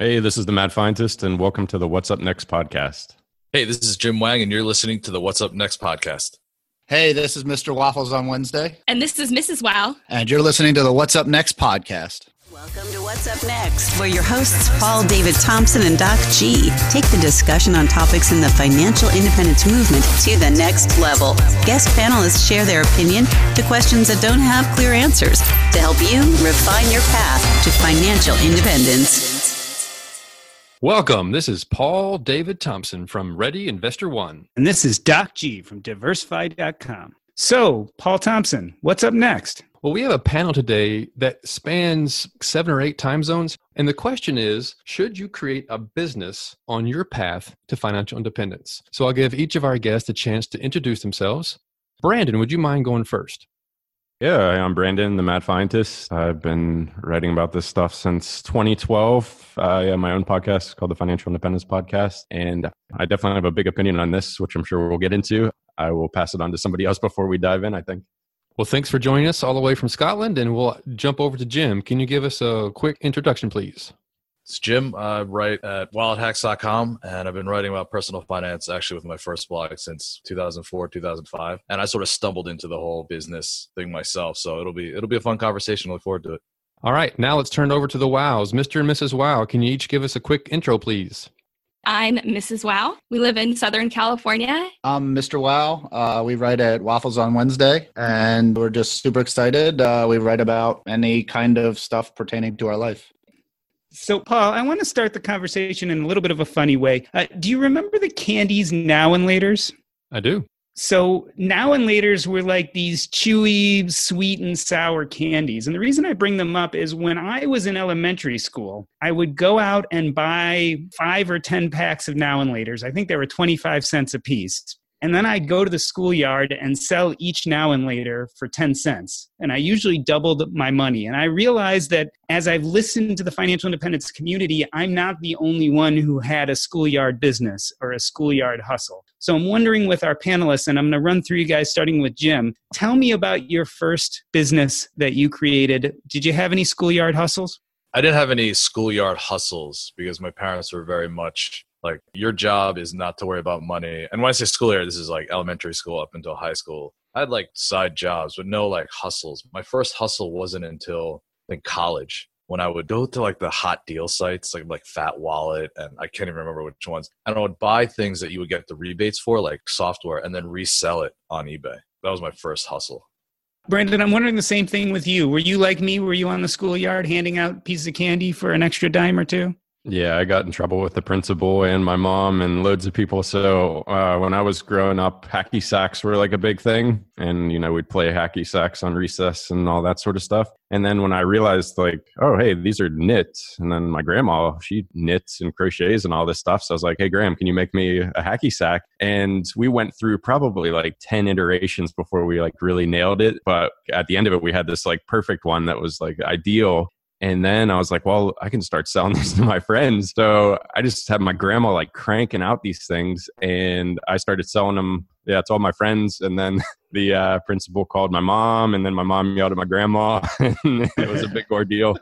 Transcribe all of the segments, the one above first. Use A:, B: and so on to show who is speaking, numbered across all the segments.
A: Hey, this is the Mad Fientist, and welcome to the What's Up Next podcast.
B: Hey, this is Jim Wang, and you're listening to the What's Up Next podcast.
C: Hey, this is Mr. Waffles on Wednesday.
D: And this is Mrs. Wow.
C: And you're listening to the What's Up Next podcast.
E: Welcome to What's Up Next, where your hosts, Paul David Thompson and Doc G, take the discussion on topics in the financial independence movement to the next level. Guest panelists share their opinion to questions that don't have clear answers to help you refine your path to financial independence.
A: Welcome. This is Paul David Thompson from Ready Investor One.
F: And this is Doc G from diversify.com. So, Paul Thompson, what's up next?
A: Well, we have a panel today that spans seven or eight time zones. And the question is Should you create a business on your path to financial independence? So I'll give each of our guests a chance to introduce themselves. Brandon, would you mind going first? Yeah, I'm Brandon, the Mad Fientist. I've been writing about this stuff since 2012. I uh, have my own podcast called the Financial Independence Podcast, and I definitely have a big opinion on this, which I'm sure we'll get into. I will pass it on to somebody else before we dive in, I think. Well, thanks for joining us all the way from Scotland, and we'll jump over to Jim. Can you give us a quick introduction, please?
B: It's Jim. I write at wallethacks.com, and I've been writing about personal finance actually with my first blog since 2004, 2005. And I sort of stumbled into the whole business thing myself. So it'll be it'll be a fun conversation. Look forward to it.
A: All right, now let's turn over to the wows. Mr. and Mrs. Wow, can you each give us a quick intro, please?
D: I'm Mrs. Wow. We live in Southern California.
C: I'm Mr. Wow. Uh, we write at Waffles on Wednesday, and we're just super excited. Uh, we write about any kind of stuff pertaining to our life.
F: So, Paul, I want to start the conversation in a little bit of a funny way. Uh, do you remember the candies now and laters?
A: I do.
F: So, now and laters were like these chewy, sweet, and sour candies. And the reason I bring them up is when I was in elementary school, I would go out and buy five or 10 packs of now and laters. I think they were 25 cents a piece. And then I'd go to the schoolyard and sell each now and later for 10 cents. And I usually doubled my money. And I realized that as I've listened to the financial independence community, I'm not the only one who had a schoolyard business or a schoolyard hustle. So I'm wondering with our panelists, and I'm going to run through you guys starting with Jim. Tell me about your first business that you created. Did you have any schoolyard hustles?
B: I didn't have any schoolyard hustles because my parents were very much like your job is not to worry about money. And when I say school year, this is like elementary school up until high school. I had like side jobs, but no like hustles. My first hustle wasn't until like college when I would go to like the hot deal sites, like like Fat Wallet, and I can't even remember which ones. And I would buy things that you would get the rebates for, like software, and then resell it on eBay. That was my first hustle.
F: Brandon, I'm wondering the same thing with you. Were you like me? Were you on the schoolyard handing out pieces of candy for an extra dime or two?
A: Yeah, I got in trouble with the principal and my mom and loads of people. So uh, when I was growing up, hacky sacks were like a big thing, and you know we'd play hacky sacks on recess and all that sort of stuff. And then when I realized, like, oh hey, these are knits, and then my grandma she knits and crochets and all this stuff. So I was like, hey Gram, can you make me a hacky sack? And we went through probably like ten iterations before we like really nailed it. But at the end of it, we had this like perfect one that was like ideal and then I was like, well, I can start selling these to my friends. So I just had my grandma like cranking out these things and I started selling them. Yeah, to all my friends. And then the uh, principal called my mom and then my mom yelled at my grandma. and it was a big ordeal.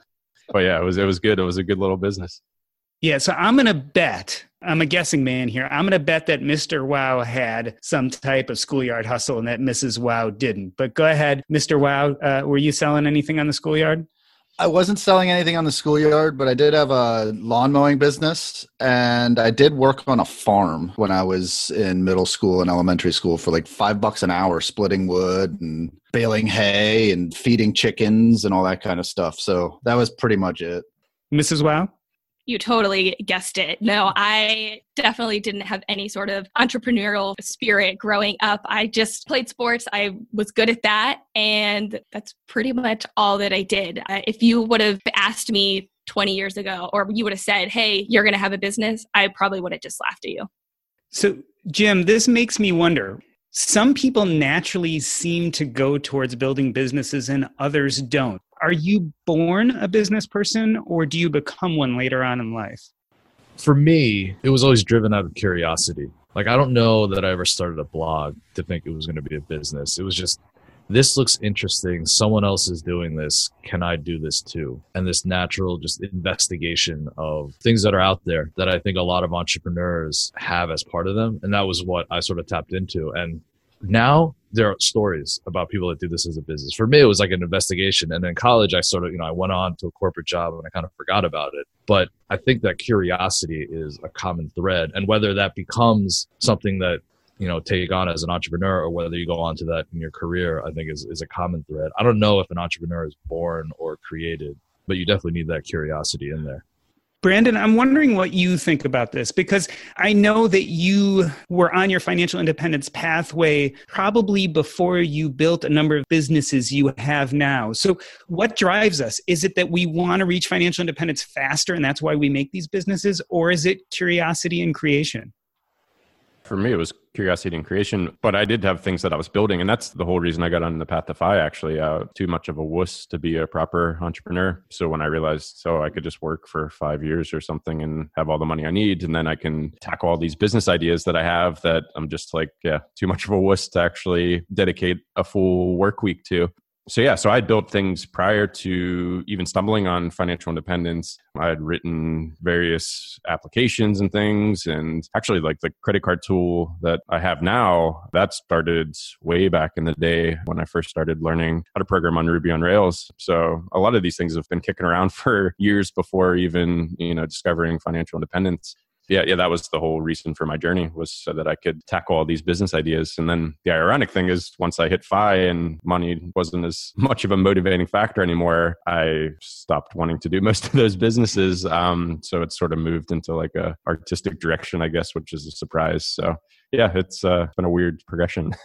A: But yeah, it was, it was good. It was a good little business.
F: Yeah, so I'm going to bet, I'm a guessing man here. I'm going to bet that Mr. Wow had some type of schoolyard hustle and that Mrs. Wow didn't. But go ahead, Mr. Wow. Uh, were you selling anything on the schoolyard?
C: I wasn't selling anything on the schoolyard, but I did have a lawn mowing business and I did work on a farm when I was in middle school and elementary school for like five bucks an hour, splitting wood and baling hay and feeding chickens and all that kind of stuff. So that was pretty much it.
F: Mrs. Wow?
D: You totally guessed it. No, I definitely didn't have any sort of entrepreneurial spirit growing up. I just played sports. I was good at that. And that's pretty much all that I did. If you would have asked me 20 years ago, or you would have said, hey, you're going to have a business, I probably would have just laughed at you.
F: So, Jim, this makes me wonder. Some people naturally seem to go towards building businesses and others don't are you born a business person or do you become one later on in life?
B: For me, it was always driven out of curiosity. Like, I don't know that I ever started a blog to think it was going to be a business. It was just, this looks interesting. Someone else is doing this. Can I do this too? And this natural just investigation of things that are out there that I think a lot of entrepreneurs have as part of them. And that was what I sort of tapped into. And now there are stories about people that do this as a business. For me, it was like an investigation. And in college, I sort of, you know, I went on to a corporate job and I kind of forgot about it. But I think that curiosity is a common thread. And whether that becomes something that, you know, take on as an entrepreneur or whether you go on to that in your career, I think is, is a common thread. I don't know if an entrepreneur is born or created, but you definitely need that curiosity in there.
F: Brandon, I'm wondering what you think about this because I know that you were on your financial independence pathway probably before you built a number of businesses you have now. So, what drives us? Is it that we want to reach financial independence faster and that's why we make these businesses, or is it curiosity and creation?
A: For me, it was curiosity and creation, but I did have things that I was building. And that's the whole reason I got on the path to FI, actually. Uh, too much of a wuss to be a proper entrepreneur. So when I realized, so I could just work for five years or something and have all the money I need, and then I can tackle all these business ideas that I have that I'm just like, yeah, too much of a wuss to actually dedicate a full work week to so yeah so i built things prior to even stumbling on financial independence. I had written various applications and things and actually like the credit card tool that i have now that started way back in the day when i first started learning how to program on ruby on rails. So a lot of these things have been kicking around for years before even you know discovering financial independence yeah, yeah, that was the whole reason for my journey was so that I could tackle all these business ideas. And then the ironic thing is, once I hit FI and money wasn't as much of a motivating factor anymore, I stopped wanting to do most of those businesses. Um, so it sort of moved into like a artistic direction, I guess, which is a surprise. So yeah, it's uh, been a weird progression.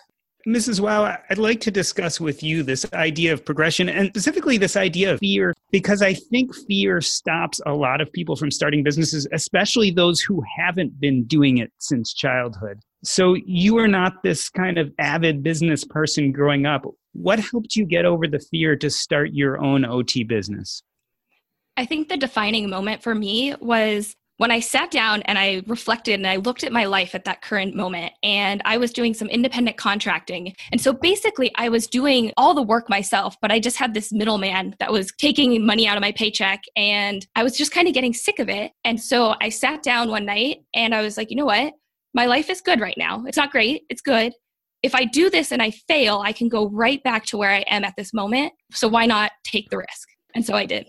F: Mrs. Wow, I'd like to discuss with you this idea of progression and specifically this idea of fear, because I think fear stops a lot of people from starting businesses, especially those who haven't been doing it since childhood. So you are not this kind of avid business person growing up. What helped you get over the fear to start your own OT business?
D: I think the defining moment for me was when I sat down and I reflected and I looked at my life at that current moment, and I was doing some independent contracting. And so basically, I was doing all the work myself, but I just had this middleman that was taking money out of my paycheck. And I was just kind of getting sick of it. And so I sat down one night and I was like, you know what? My life is good right now. It's not great, it's good. If I do this and I fail, I can go right back to where I am at this moment. So why not take the risk? And so I did.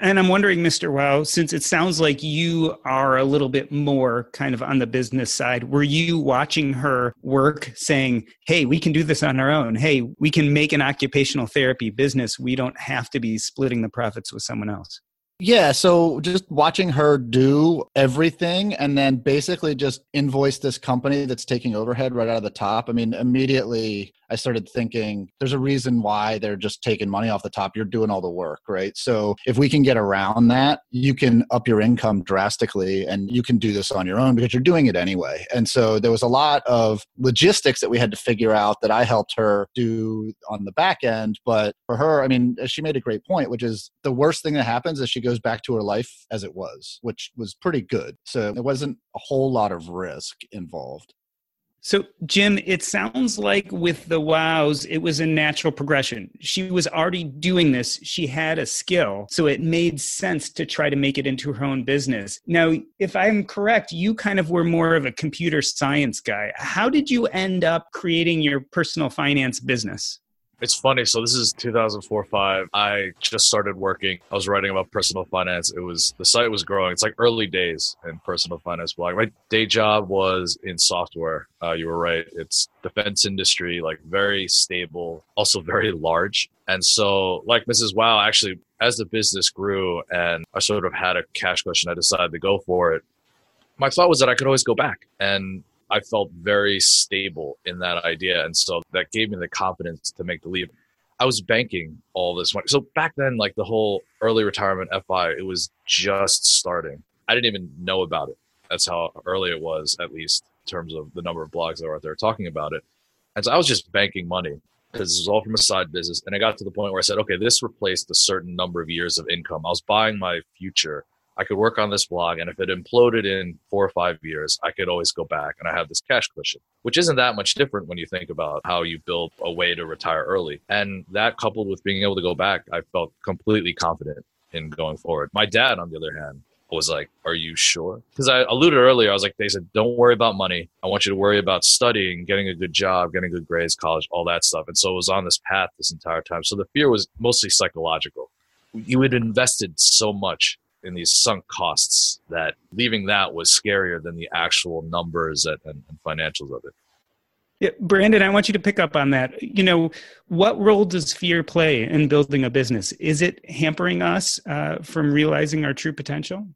F: And I'm wondering, Mr. Wow, since it sounds like you are a little bit more kind of on the business side, were you watching her work saying, hey, we can do this on our own? Hey, we can make an occupational therapy business. We don't have to be splitting the profits with someone else.
C: Yeah, so just watching her do everything and then basically just invoice this company that's taking overhead right out of the top. I mean, immediately I started thinking there's a reason why they're just taking money off the top. You're doing all the work, right? So if we can get around that, you can up your income drastically and you can do this on your own because you're doing it anyway. And so there was a lot of logistics that we had to figure out that I helped her do on the back end. But for her, I mean, uh, she made a great point, which is the worst thing that happens is she goes back to her life as it was, which was pretty good. So there wasn't a whole lot of risk involved.
F: So, Jim, it sounds like with the wows, it was a natural progression. She was already doing this, she had a skill. So it made sense to try to make it into her own business. Now, if I'm correct, you kind of were more of a computer science guy. How did you end up creating your personal finance business?
B: It's funny. So this is 2004 5. I just started working. I was writing about personal finance. It was the site was growing. It's like early days in personal finance blog. My day job was in software. Uh, you were right. It's defense industry, like very stable, also very large. And so, like Mrs. Wow, actually, as the business grew and I sort of had a cash question, I decided to go for it. My thought was that I could always go back and I felt very stable in that idea. And so that gave me the confidence to make the leap. I was banking all this money. So back then, like the whole early retirement FI, it was just starting. I didn't even know about it. That's how early it was, at least in terms of the number of blogs that were out there talking about it. And so I was just banking money because this was all from a side business. And I got to the point where I said, okay, this replaced a certain number of years of income. I was buying my future I could work on this blog, and if it imploded in four or five years, I could always go back and I have this cash cushion, which isn't that much different when you think about how you build a way to retire early. And that coupled with being able to go back, I felt completely confident in going forward. My dad, on the other hand, was like, Are you sure? Because I alluded earlier, I was like, They said, Don't worry about money. I want you to worry about studying, getting a good job, getting good grades, college, all that stuff. And so it was on this path this entire time. So the fear was mostly psychological. You had invested so much in these sunk costs that leaving that was scarier than the actual numbers and, and, and financials of it.
F: Yeah, Brandon, I want you to pick up on that. You know, what role does fear play in building a business? Is it hampering us uh, from realizing our true potential?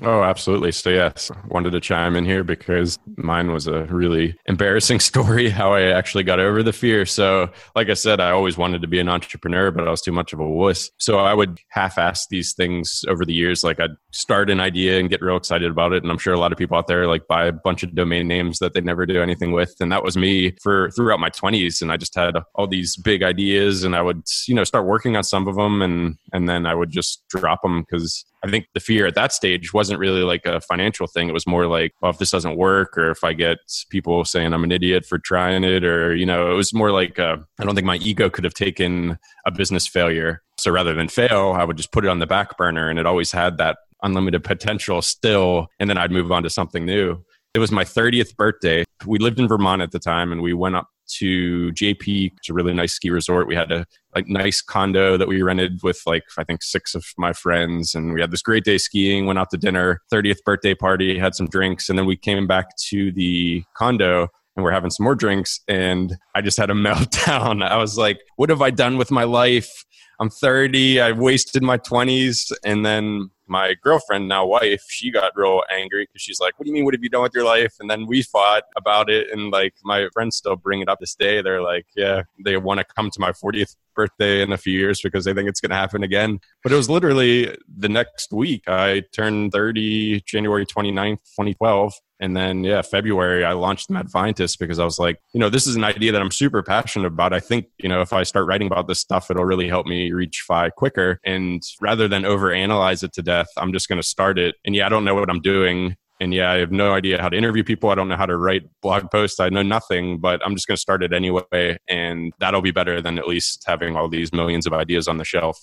A: Oh, absolutely. So, yes, wanted to chime in here because mine was a really embarrassing story how I actually got over the fear. So, like I said, I always wanted to be an entrepreneur, but I was too much of a wuss. So, I would half ass these things over the years. Like, I'd start an idea and get real excited about it. And I'm sure a lot of people out there like buy a bunch of domain names that they never do anything with. And that was me for throughout my 20s. And I just had all these big ideas and I would, you know, start working on some of them and, and then I would just drop them because I think the fear at that stage wasn't really like a financial thing. It was more like, well, if this doesn't work, or if I get people saying I'm an idiot for trying it, or, you know, it was more like, uh, I don't think my ego could have taken a business failure. So rather than fail, I would just put it on the back burner. And it always had that unlimited potential still. And then I'd move on to something new. It was my 30th birthday. We lived in Vermont at the time and we went up to Jay Peak. It's a really nice ski resort. We had a like nice condo that we rented with like I think six of my friends, and we had this great day skiing. Went out to dinner, 30th birthday party, had some drinks, and then we came back to the condo and we're having some more drinks and i just had a meltdown i was like what have i done with my life i'm 30 i wasted my 20s and then my girlfriend, now wife, she got real angry because she's like, What do you mean? What have you done with your life? And then we fought about it. And like my friends still bring it up this day. They're like, Yeah, they want to come to my 40th birthday in a few years because they think it's going to happen again. But it was literally the next week. I turned 30 January 29th, 2012. And then, yeah, February, I launched Mad Fientist because I was like, you know, this is an idea that I'm super passionate about. I think, you know, if I start writing about this stuff, it'll really help me reach FI quicker. And rather than overanalyze it to death, I'm just going to start it. And yeah, I don't know what I'm doing. And yeah, I have no idea how to interview people. I don't know how to write blog posts. I know nothing, but I'm just going to start it anyway. And that'll be better than at least having all these millions of ideas on the shelf.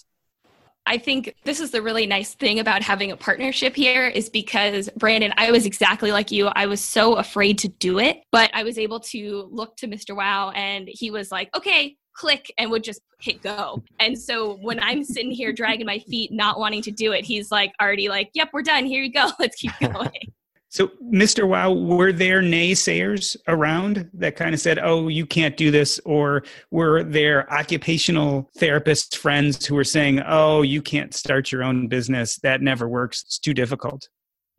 D: I think this is the really nice thing about having a partnership here is because Brandon, I was exactly like you. I was so afraid to do it, but I was able to look to Mr. Wow and he was like, okay, click and would just hit go. And so when I'm sitting here dragging my feet, not wanting to do it, he's like already like, yep, we're done. Here you go. Let's keep going.
F: So, Mr. Wow, were there naysayers around that kind of said, oh, you can't do this? Or were there occupational therapist friends who were saying, oh, you can't start your own business? That never works. It's too difficult.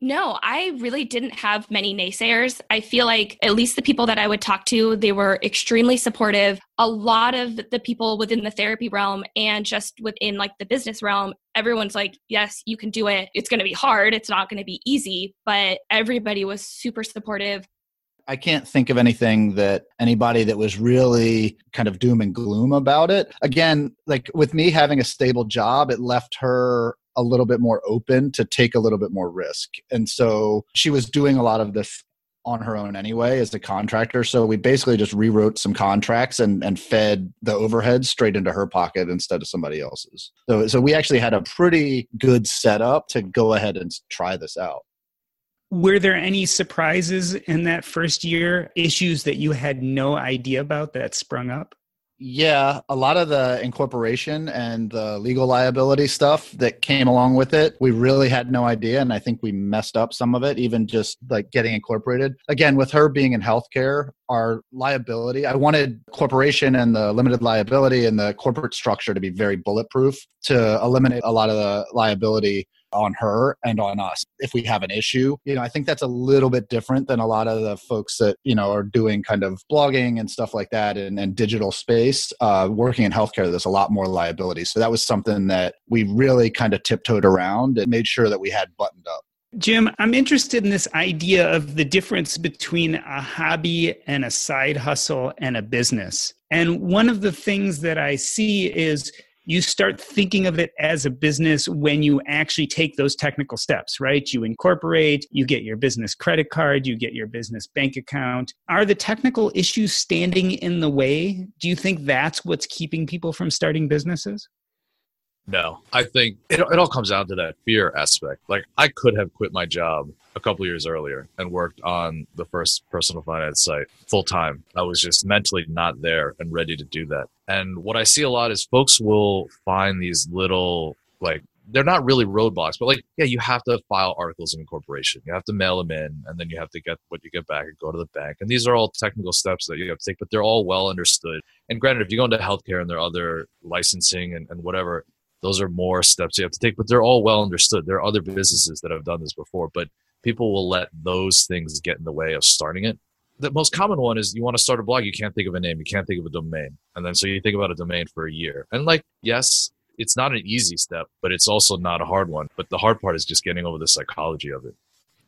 D: No, I really didn't have many naysayers. I feel like at least the people that I would talk to, they were extremely supportive. A lot of the people within the therapy realm and just within like the business realm, everyone's like, yes, you can do it. It's going to be hard. It's not going to be easy, but everybody was super supportive.
C: I can't think of anything that anybody that was really kind of doom and gloom about it. Again, like with me having a stable job, it left her a little bit more open to take a little bit more risk. And so she was doing a lot of this on her own anyway as a contractor. So we basically just rewrote some contracts and, and fed the overhead straight into her pocket instead of somebody else's. So, so we actually had a pretty good setup to go ahead and try this out.
F: Were there any surprises in that first year, issues that you had no idea about that sprung up?
C: Yeah, a lot of the incorporation and the legal liability stuff that came along with it, we really had no idea. And I think we messed up some of it, even just like getting incorporated. Again, with her being in healthcare, our liability, I wanted corporation and the limited liability and the corporate structure to be very bulletproof to eliminate a lot of the liability on her and on us if we have an issue. You know, I think that's a little bit different than a lot of the folks that, you know, are doing kind of blogging and stuff like that and, and digital space. Uh, working in healthcare, there's a lot more liability. So that was something that we really kind of tiptoed around and made sure that we had buttoned up.
F: Jim, I'm interested in this idea of the difference between a hobby and a side hustle and a business. And one of the things that I see is you start thinking of it as a business when you actually take those technical steps, right? You incorporate, you get your business credit card, you get your business bank account. Are the technical issues standing in the way? Do you think that's what's keeping people from starting businesses?
B: No, I think it, it all comes down to that fear aspect. Like, I could have quit my job a couple years earlier and worked on the first personal finance site full time. I was just mentally not there and ready to do that. And what I see a lot is folks will find these little, like, they're not really roadblocks, but like, yeah, you have to file articles of incorporation. You have to mail them in, and then you have to get what you get back and go to the bank. And these are all technical steps that you have to take, but they're all well understood. And granted, if you go into healthcare and there are other licensing and, and whatever, those are more steps you have to take, but they're all well understood. There are other businesses that have done this before, but people will let those things get in the way of starting it. The most common one is you want to start a blog, you can't think of a name, you can't think of a domain. And then so you think about a domain for a year. And like, yes, it's not an easy step, but it's also not a hard one. But the hard part is just getting over the psychology of it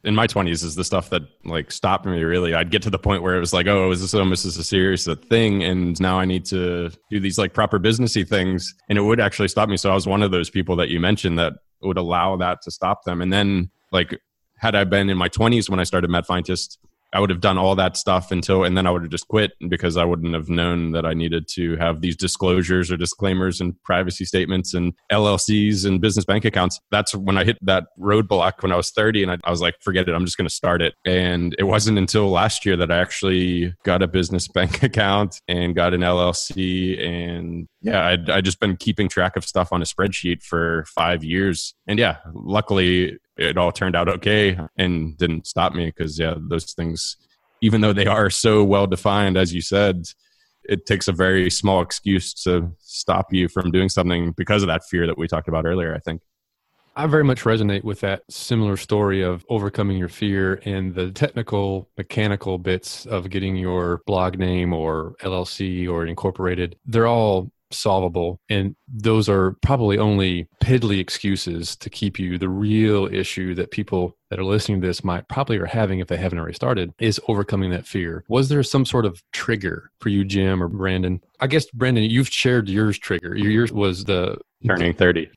A: in my 20s is the stuff that like stopped me really i'd get to the point where it was like oh is this almost as a serious thing and now i need to do these like proper businessy things and it would actually stop me so i was one of those people that you mentioned that would allow that to stop them and then like had i been in my 20s when i started Mad Fientist I would have done all that stuff until, and then I would have just quit because I wouldn't have known that I needed to have these disclosures or disclaimers and privacy statements and LLCs and business bank accounts. That's when I hit that roadblock when I was 30 and I, I was like, forget it, I'm just going to start it. And it wasn't until last year that I actually got a business bank account and got an LLC. And yeah, I'd, I'd just been keeping track of stuff on a spreadsheet for five years. And yeah, luckily it all turned out okay and didn't stop me because yeah those things even though they are so well defined as you said it takes a very small excuse to stop you from doing something because of that fear that we talked about earlier i think
G: I very much resonate with that similar story of overcoming your fear and the technical, mechanical bits of getting your blog name or LLC or incorporated. They're all solvable. And those are probably only piddly excuses to keep you. The real issue that people that are listening to this might probably are having if they haven't already started is overcoming that fear. Was there some sort of trigger for you, Jim or Brandon? I guess, Brandon, you've shared yours trigger. Your yours was the
A: turning 30.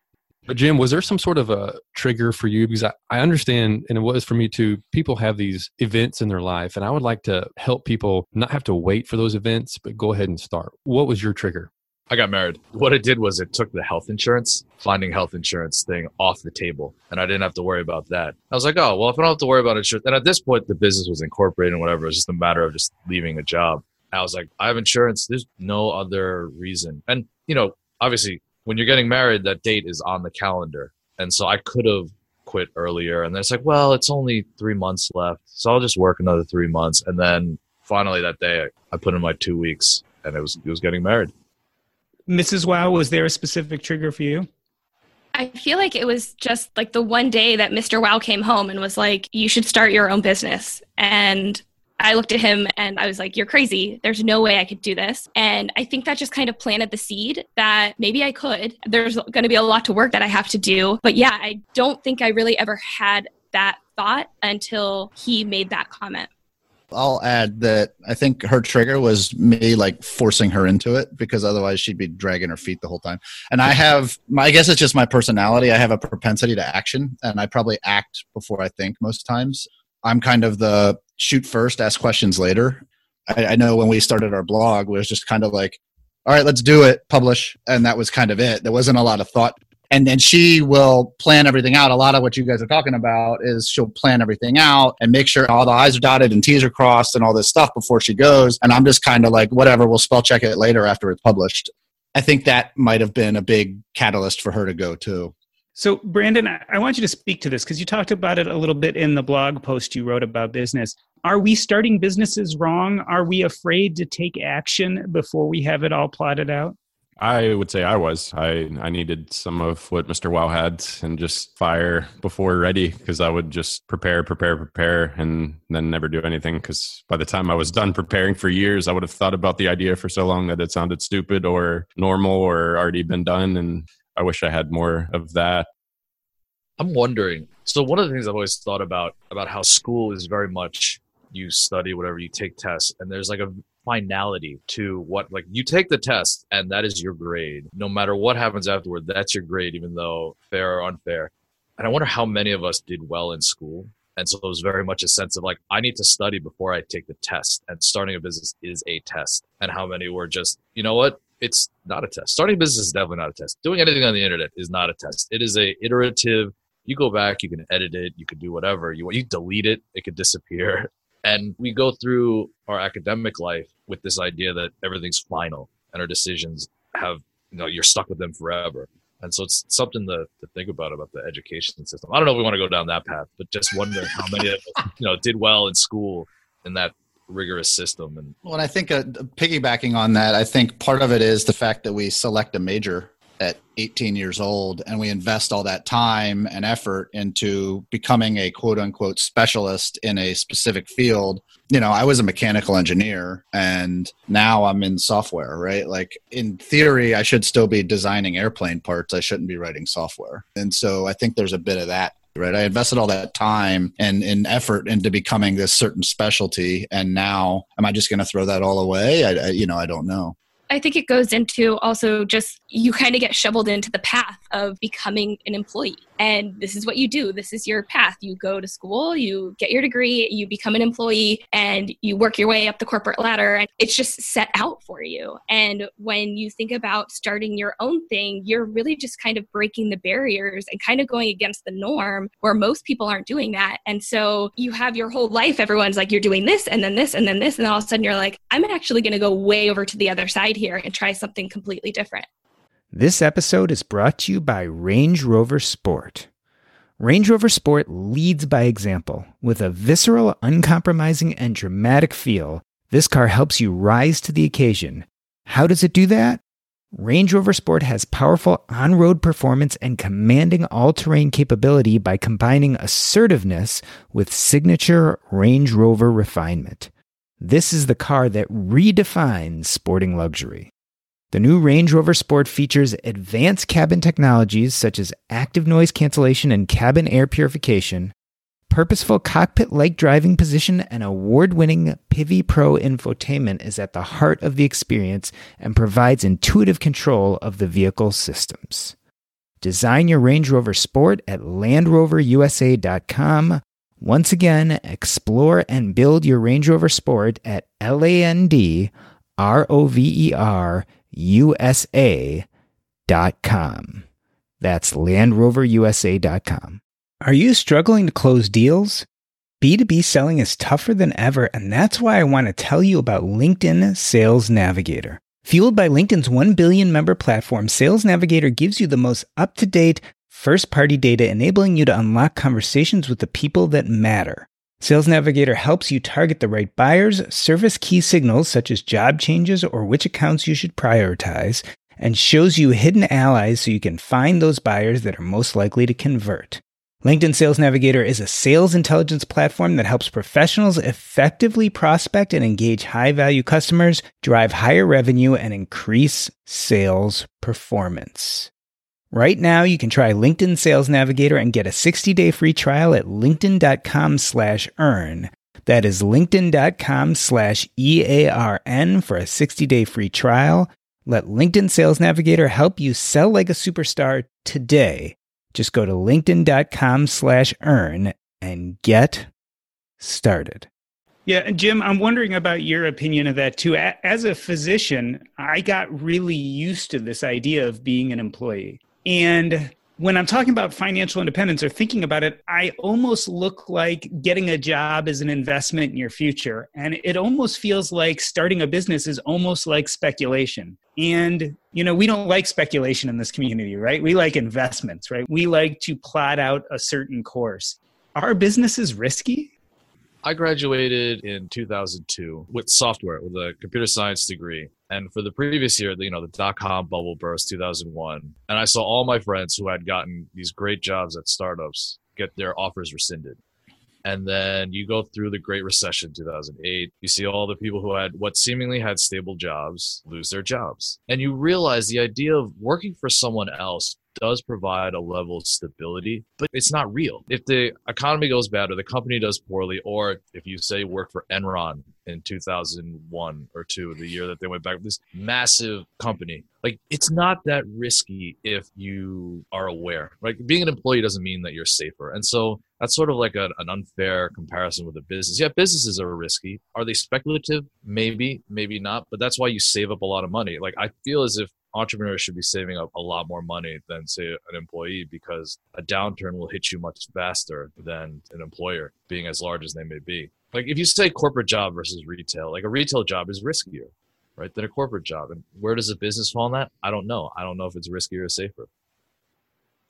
G: But Jim, was there some sort of a trigger for you? Because I, I understand, and it was for me too, people have these events in their life, and I would like to help people not have to wait for those events, but go ahead and start. What was your trigger?
B: I got married. What it did was it took the health insurance, finding health insurance thing off the table. And I didn't have to worry about that. I was like, oh, well, if I don't have to worry about insurance, and at this point, the business was incorporated and whatever. It was just a matter of just leaving a job. I was like, I have insurance. There's no other reason. And, you know, obviously, when you're getting married, that date is on the calendar. And so I could have quit earlier. And then it's like, well, it's only three months left. So I'll just work another three months. And then finally that day, I put in my two weeks and it was, it was getting married.
F: Mrs. Wow, was there a specific trigger for you?
D: I feel like it was just like the one day that Mr. Wow came home and was like, You should start your own business. And I looked at him and I was like, You're crazy. There's no way I could do this. And I think that just kind of planted the seed that maybe I could. There's going to be a lot to work that I have to do. But yeah, I don't think I really ever had that thought until he made that comment.
C: I'll add that I think her trigger was me like forcing her into it because otherwise she'd be dragging her feet the whole time. And I have, my, I guess it's just my personality. I have a propensity to action and I probably act before I think most times. I'm kind of the shoot first, ask questions later. I, I know when we started our blog, it was just kind of like, all right, let's do it, publish. And that was kind of it. There wasn't a lot of thought. And then she will plan everything out. A lot of what you guys are talking about is she'll plan everything out and make sure all the I's are dotted and T's are crossed and all this stuff before she goes. And I'm just kind of like, whatever, we'll spell check it later after it's published. I think that might have been a big catalyst for her to go too.
F: So, Brandon, I want you to speak to this because you talked about it a little bit in the blog post you wrote about business. Are we starting businesses wrong? Are we afraid to take action before we have it all plotted out?
A: I would say I was. I I needed some of what Mr. Wow had and just fire before ready because I would just prepare, prepare, prepare, and then never do anything. Because by the time I was done preparing for years, I would have thought about the idea for so long that it sounded stupid or normal or already been done. And I wish I had more of that.
B: I'm wondering. So one of the things I've always thought about about how school is very much you study whatever you take tests and there's like a finality to what like you take the test and that is your grade. No matter what happens afterward that's your grade even though fair or unfair. And i wonder how many of us did well in school. And so it was very much a sense of like i need to study before i take the test and starting a business is a test. And how many were just you know what? It's not a test. Starting a business is definitely not a test. Doing anything on the internet is not a test. It is a iterative you go back you can edit it you can do whatever you want. You delete it it could disappear and we go through our academic life with this idea that everything's final and our decisions have, you know, you're stuck with them forever. And so it's something to, to think about about the education system. I don't know if we want to go down that path, but just wonder how many of us, you know, did well in school in that rigorous system. And
C: well, and I think uh, piggybacking on that, I think part of it is the fact that we select a major at 18 years old and we invest all that time and effort into becoming a quote unquote specialist in a specific field. You know i was a mechanical engineer and now i'm in software right? Like in theory i should still be designing airplane parts. I shouldn't be writing software. And so i think there's a bit of that right? I invested all that time and, and effort into becoming this certain specialty and now am i just going to throw that all away? I, I you know i don't know
D: I think it goes into also just you kind of get shoveled into the path of becoming an employee. And this is what you do. This is your path. You go to school you get your degree you become an employee and you work your way up the corporate ladder and it's just set out for you. And when you think about starting your own thing you're really just kind of breaking the barriers and kind of going against the norm where most people aren't doing that. And so you have your whole life everyone's like you're doing this and then this and then this and all of a sudden you're like i'm actually going to go way over to the other side here and try something completely different
H: this episode is brought to you by Range Rover Sport. Range Rover Sport leads by example. With a visceral, uncompromising, and dramatic feel, this car helps you rise to the occasion. How does it do that? Range Rover Sport has powerful on road performance and commanding all terrain capability by combining assertiveness with signature Range Rover refinement. This is the car that redefines sporting luxury. The new Range Rover Sport features advanced cabin technologies such as active noise cancellation and cabin air purification, purposeful cockpit like driving position, and award winning Pivi Pro infotainment is at the heart of the experience and provides intuitive control of the vehicle systems. Design your Range Rover Sport at LandRoverUSA.com. Once again, explore and build your Range Rover Sport at L A N D R O V E R USA.com. That's LandRoverUSA.com. Are you struggling to close deals? B2B selling is tougher than ever, and that's why I want to tell you about LinkedIn Sales Navigator. Fueled by LinkedIn's 1 billion member platform, Sales Navigator gives you the most up to date, first party data, enabling you to unlock conversations with the people that matter. Sales Navigator helps you target the right buyers, surface key signals such as job changes or which accounts you should prioritize, and shows you hidden allies so you can find those buyers that are most likely to convert. LinkedIn Sales Navigator is a sales intelligence platform that helps professionals effectively prospect and engage high value customers, drive higher revenue, and increase sales performance. Right now, you can try LinkedIn Sales Navigator and get a 60-day free trial at linkedin.com slash earn. That is linkedin.com slash E-A-R-N for a 60-day free trial. Let LinkedIn Sales Navigator help you sell like a superstar today. Just go to linkedin.com slash earn and get started.
F: Yeah, and Jim, I'm wondering about your opinion of that too. As a physician, I got really used to this idea of being an employee. And when I'm talking about financial independence or thinking about it, I almost look like getting a job is an investment in your future. And it almost feels like starting a business is almost like speculation. And, you know, we don't like speculation in this community, right? We like investments, right? We like to plot out a certain course. Are businesses risky?
B: I graduated in 2002 with software, with a computer science degree. And for the previous year, you know, the dot com bubble burst 2001. And I saw all my friends who had gotten these great jobs at startups get their offers rescinded. And then you go through the Great Recession 2008. You see all the people who had what seemingly had stable jobs lose their jobs. And you realize the idea of working for someone else does provide a level of stability, but it's not real. If the economy goes bad or the company does poorly, or if you say work for Enron in 2001 or two, the year that they went back, this massive company, like it's not that risky if you are aware. Like being an employee doesn't mean that you're safer. And so that's sort of like a, an unfair comparison with a business. Yeah, businesses are risky. Are they speculative? Maybe, maybe not. But that's why you save up a lot of money. Like I feel as if entrepreneurs should be saving up a lot more money than say an employee because a downturn will hit you much faster than an employer being as large as they may be like if you say corporate job versus retail like a retail job is riskier right than a corporate job. And where does a business fall in that? I don't know. I don't know if it's riskier or safer.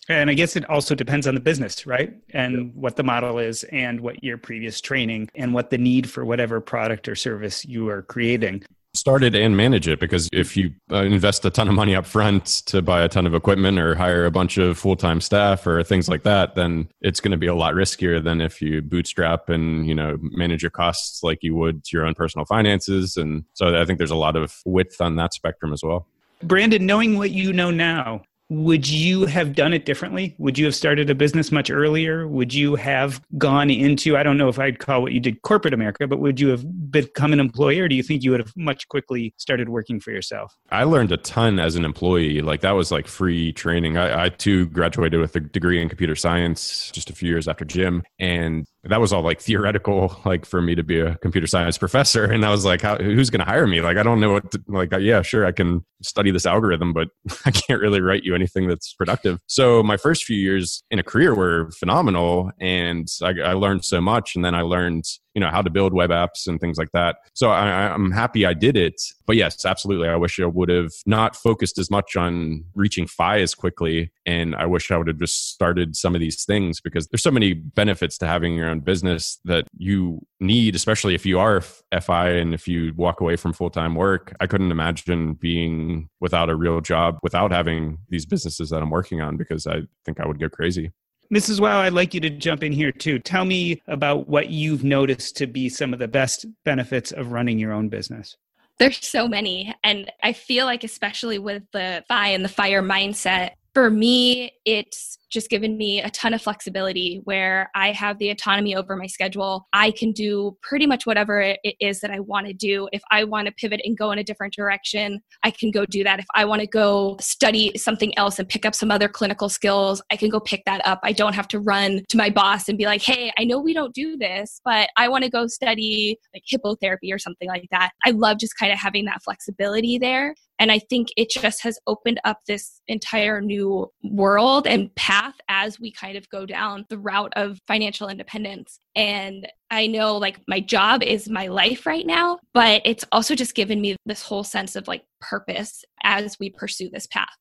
F: And I guess it also depends on the business, right? And what the model is, and what your previous training, and what the need for whatever product or service you are creating
A: started and manage it because if you uh, invest a ton of money up front to buy a ton of equipment or hire a bunch of full-time staff or things like that then it's going to be a lot riskier than if you bootstrap and you know manage your costs like you would to your own personal finances. And so i think there's a lot of width on that spectrum as well.
F: Brandon knowing what you know now would you have done it differently? Would you have started a business much earlier? Would you have gone into, I don't know if I'd call what you did corporate America, but would you have become an employee or do you think you would have much quickly started working for yourself?
A: I learned a ton as an employee. Like that was like free training. I, I too graduated with a degree in computer science just a few years after Jim. And that was all like theoretical, like for me to be a computer science professor. And I was like, how, who's going to hire me? Like, I don't know what, to, like, yeah, sure, I can study this algorithm, but I can't really write you anything that's productive. So my first few years in a career were phenomenal. And I, I learned so much. And then I learned you know how to build web apps and things like that. So I, i'm happy i did it. But yes absolutely. I wish i would have not focused as much on reaching fi as quickly. And i wish i would have just started some of these things because there's so many benefits to having your own business that you need especially if you are fi and if you walk away from full-time work. I couldn't imagine being without a real job without having these businesses that i'm working on because i think i would go crazy
F: Mrs. Wow, I'd like you to jump in here too. Tell me about what you've noticed to be some of the best benefits of running your own business.
D: There's so many. And I feel like, especially with the FI and the fire mindset, for me, it's just given me a ton of flexibility where I have the autonomy over my schedule. I can do pretty much whatever it is that I want to do. If I want to pivot and go in a different direction, I can go do that. If I want to go study something else and pick up some other clinical skills, I can go pick that up. I don't have to run to my boss and be like, hey, I know we don't do this, but I want to go study like hippotherapy or something like that. I love just kind of having that flexibility there. And I think it just has opened up this entire new world and path as we kind of go down the route of financial independence. And I know like my job is my life right now, but it's also just given me this whole sense of like purpose as we pursue this path.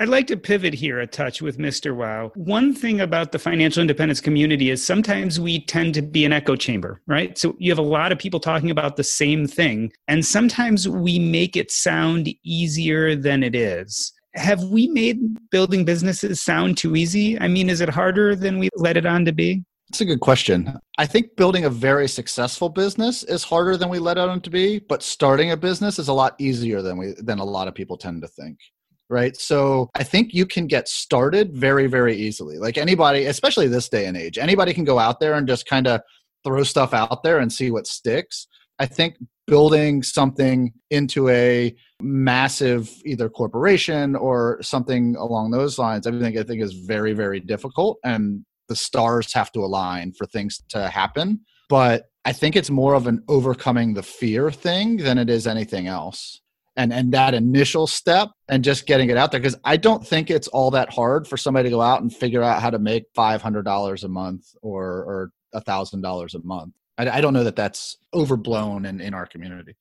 F: I'd like to pivot here a touch with Mr. Wow. One thing about the financial independence community is sometimes we tend to be an echo chamber, right? So you have a lot of people talking about the same thing, and sometimes we make it sound easier than it is. Have we made building businesses sound too easy? I mean, is it harder than we let it on to be?
C: That's a good question. I think building a very successful business is harder than we let it on to be, but starting a business is a lot easier than we than a lot of people tend to think right? So I think you can get started very, very easily. Like anybody, especially this day and age, anybody can go out there and just kind of throw stuff out there and see what sticks. I think building something into a massive either corporation or something along those lines, I think I think is very, very difficult. And the stars have to align for things to happen. but I think it's more of an overcoming the fear thing than it is anything else. And and that initial step and just getting it out there because I don't think it's all that hard for somebody to go out and figure out how to make five hundred dollars a month or or a thousand dollars a month. I, I don't know that that's overblown in, in our community.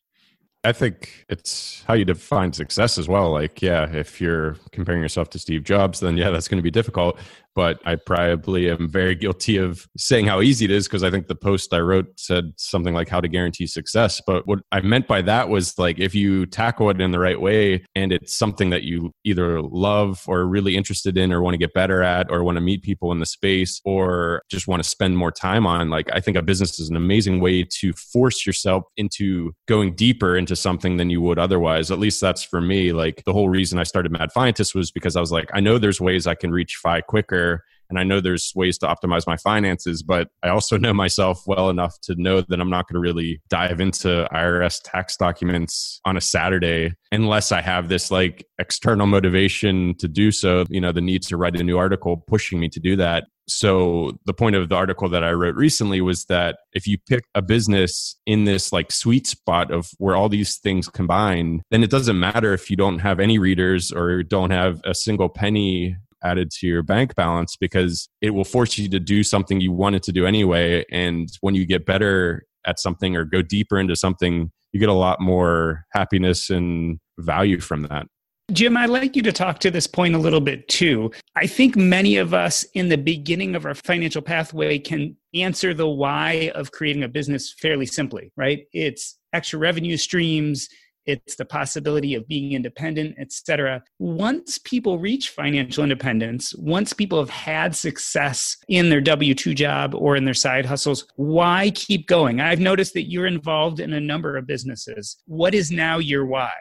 A: I think it's how you define success as well. Like, yeah, if you're comparing yourself to Steve Jobs, then yeah, that's going to be difficult but I probably am very guilty of saying how easy it is because I think the post I wrote said something like how to guarantee success. But what I meant by that was like if you tackle it in the right way and it's something that you either love or really interested in or want to get better at or want to meet people in the space or just want to spend more time on, like I think a business is an amazing way to force yourself into going deeper into something than you would otherwise. At least that's for me. Like the whole reason I started Mad Fientist was because I was like, I know there's ways I can reach FI quicker and I know there's ways to optimize my finances, but I also know myself well enough to know that I'm not going to really dive into IRS tax documents on a Saturday unless I have this like external motivation to do so, you know, the need to write a new article pushing me to do that. So the point of the article that I wrote recently was that if you pick a business in this like sweet spot of where all these things combine, then it doesn't matter if you don't have any readers or don't have a single penny added to your bank balance because it will force you to do something you wanted to do anyway. And when you get better at something or go deeper into something, you get a lot more happiness and value from that.
F: Jim, I'd like you to talk to this point a little bit too. I think many of us in the beginning of our financial pathway can answer the why of creating a business fairly simply, right? It's extra revenue streams, it's the possibility of being independent, etc. Once people reach financial independence, once people have had success in their W 2 job or in their side hustles, why keep going? I've noticed that you're involved in a number of businesses. What is now your why?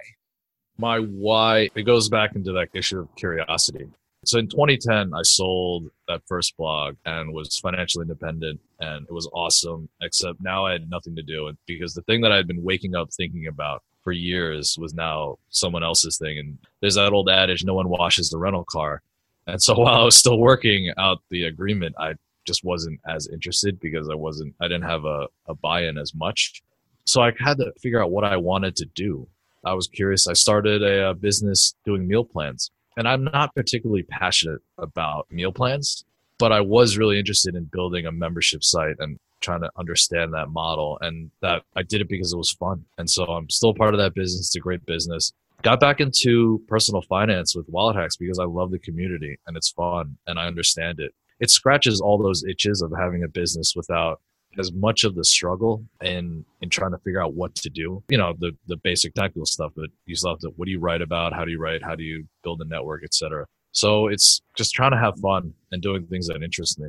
B: My why, it goes back into that issue of curiosity. So in 2010, I sold that first blog and was financially independent, and it was awesome. Except now I had nothing to do because the thing that I had been waking up thinking about for years was now someone else's thing. And there's that old adage, no one washes the rental car. And so while I was still working out the agreement, I just wasn't as interested because I wasn't, I didn't have a, a buy in as much. So I had to figure out what I wanted to do. I was curious. I started a, a business doing meal plans. And I'm not particularly passionate about meal plans, but I was really interested in building a membership site and trying to understand that model and that I did it because it was fun. And so I'm still part of that business. It's a great business. Got back into personal finance with Wallet Hacks because I love the community and it's fun and I understand it. It scratches all those itches of having a business without as much of the struggle in in trying to figure out what to do. You know, the the basic technical stuff, but you still have to what do you write about? How do you write? How do you build a network, etc. So it's just trying to have fun and doing things that interest me.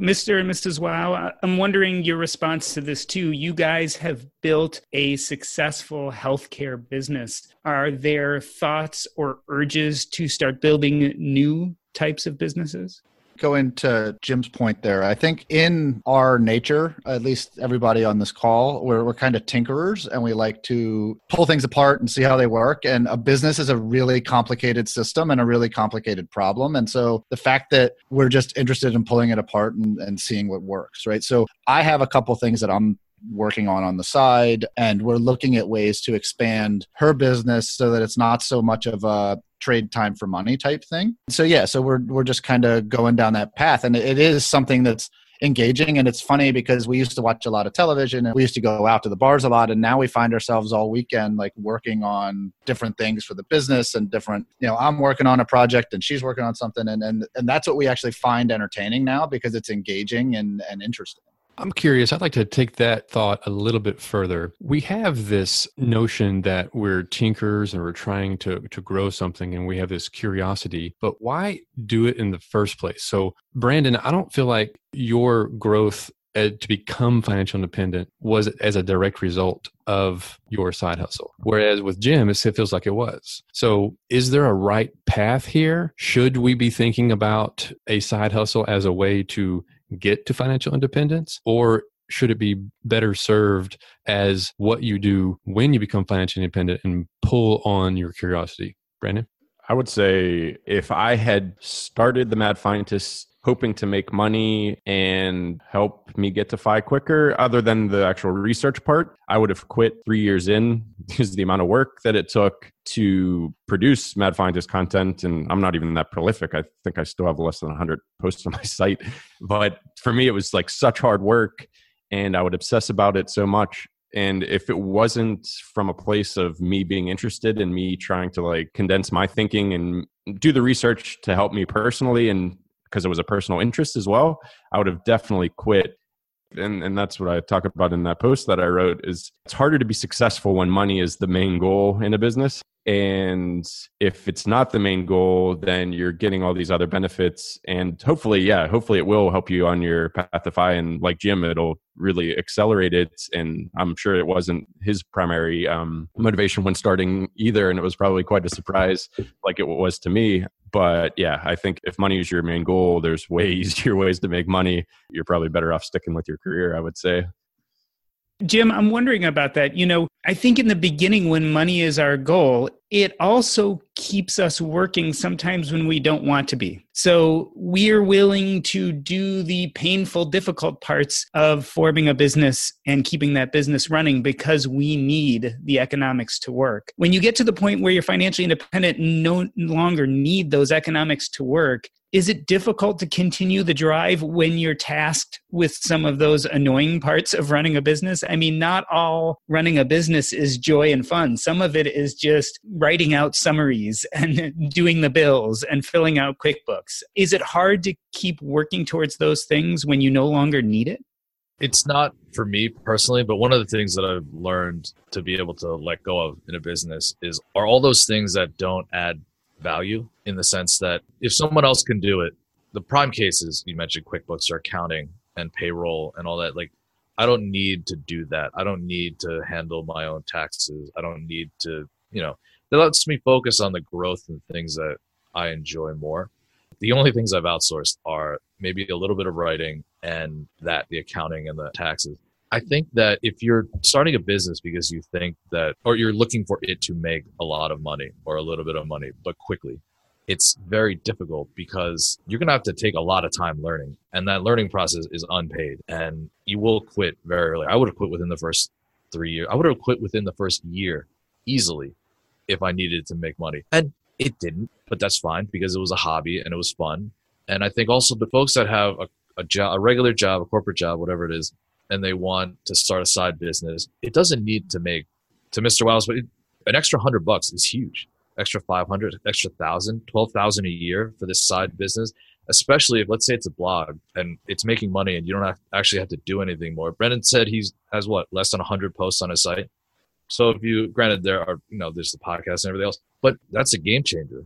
F: Mr. and Mrs. Wow, I'm wondering your response to this too. You guys have built a successful healthcare business. Are there thoughts or urges to start building new types of businesses?
C: Go into Jim's point there. I think in our nature, at least everybody on this call, we're, we're kind of tinkerers and we like to pull things apart and see how they work. And a business is a really complicated system and a really complicated problem. And so the fact that we're just interested in pulling it apart and, and seeing what works, right? So I have a couple things that I'm working on on the side and we're looking at ways to expand her business so that it's not so much of a trade time for money type thing. So yeah, so we're we're just kind of going down that path, and it is something that's engaging. And it's funny because we used to watch a lot of television and we used to go out to the bars a lot. And now we find ourselves all weekend like working on different things for the business and different you know i'm working on a project and she's working on something. And and, and that's what we actually find entertaining now because it's engaging and and interesting
G: I'm curious. I'd like to take that thought a little bit further. We have this notion that we're tinkers and we're trying to, to grow something and we have this curiosity, but why do it in the first place? So, Brandon, I don't feel like your growth uh, to become financial independent was as a direct result of your side hustle. Whereas with Jim, it feels like it was. So, is there a right path here? Should we be thinking about a side hustle as a way to get to financial independence? Or should it be better served as what you do when you become financially independent and pull on your curiosity? Brandon?
A: I would say if I had started the Mad Fientist hoping to make money and help me get to FI quicker, other than the actual research part, I would have quit three years in because the amount of work that it took to produce Mad Fientist content. And I'm not even that prolific. I think I still have less than 100 posts on my site. But for me, it was like such hard work and I would obsess about it so much. And if it wasn't from a place of me being interested and me trying to like condense my thinking and do the research to help me personally and because it was a personal interest as well, I would have definitely quit. And and that's what I talk about in that post that I wrote is it's harder to be successful when money is the main goal in a business and if it's not the main goal then you're getting all these other benefits and hopefully yeah hopefully it will help you on your path to fi and like jim it'll really accelerate it and i'm sure it wasn't his primary um, motivation when starting either and it was probably quite a surprise like it was to me. But yeah i think if money is your main goal there's way easier ways to make money. You're probably better off sticking with your career i would say
F: Jim, I'm wondering about that. You know, I think in the beginning, when money is our goal, it also keeps us working sometimes when we don't want to be. So we're willing to do the painful, difficult parts of forming a business and keeping that business running because we need the economics to work. When you get to the point where you're financially independent and no longer need those economics to work, is it difficult to continue the drive when you're tasked with some of those annoying parts of running a business? I mean, not all running a business is joy and fun. Some of it is just writing out summaries and doing the bills and filling out QuickBooks. Is it hard to keep working towards those things when you no longer need it?
B: It's not for me personally, but one of the things that I've learned to be able to let go of in a business is are all those things that don't add value in the sense that if someone else can do it, the prime cases you mentioned QuickBooks or accounting and payroll and all that, like I don't need to do that. I don't need to handle my own taxes. I don't need to, you know, that lets me focus on the growth and things that I enjoy more. The only things I've outsourced are maybe a little bit of writing and that the accounting and the taxes. I think that if you're starting a business because you think that, or you're looking for it to make a lot of money or a little bit of money, but quickly, it's very difficult because you're going to have to take a lot of time learning. And that learning process is unpaid and you will quit very early. I would have quit within the first three years. I would have quit within the first year easily if I needed to make money. And it didn't, but that's fine because it was a hobby and it was fun. And I think also the folks that have a, a job, a regular job, a corporate job, whatever it is, and they want to start a side business, it doesn't need to make, to Mr. Wiles, but it, an extra hundred bucks is huge. Extra 500, extra thousand, 12,000 a year for this side business, especially if let's say it's a blog and it's making money and you don't have, actually have to do anything more. Brandon said he's has what, less than 100 posts on his site. So if you, granted, there are, you know, there's the podcast and everything else, but that's a game changer.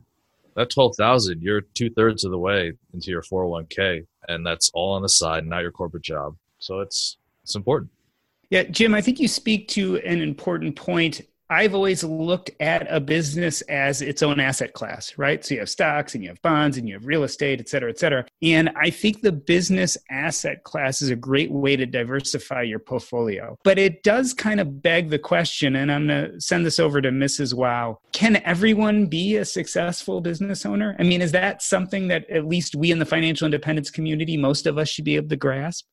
B: That 12,000, you're two thirds of the way into your 401k and that's all on the side, not your corporate job. So it's, it's important.
F: Yeah, Jim, I think you speak to an important point I've always looked at a business as its own asset class, right? So you have stocks and you have bonds and you have real estate, et cetera, et cetera. And I think the business asset class is a great way to diversify your portfolio. But it does kind of beg the question, and I'm going to send this over to Mrs. Wow. Can everyone be a successful business owner? I mean, is that something that at least we in the financial independence community, most of us should be able to grasp?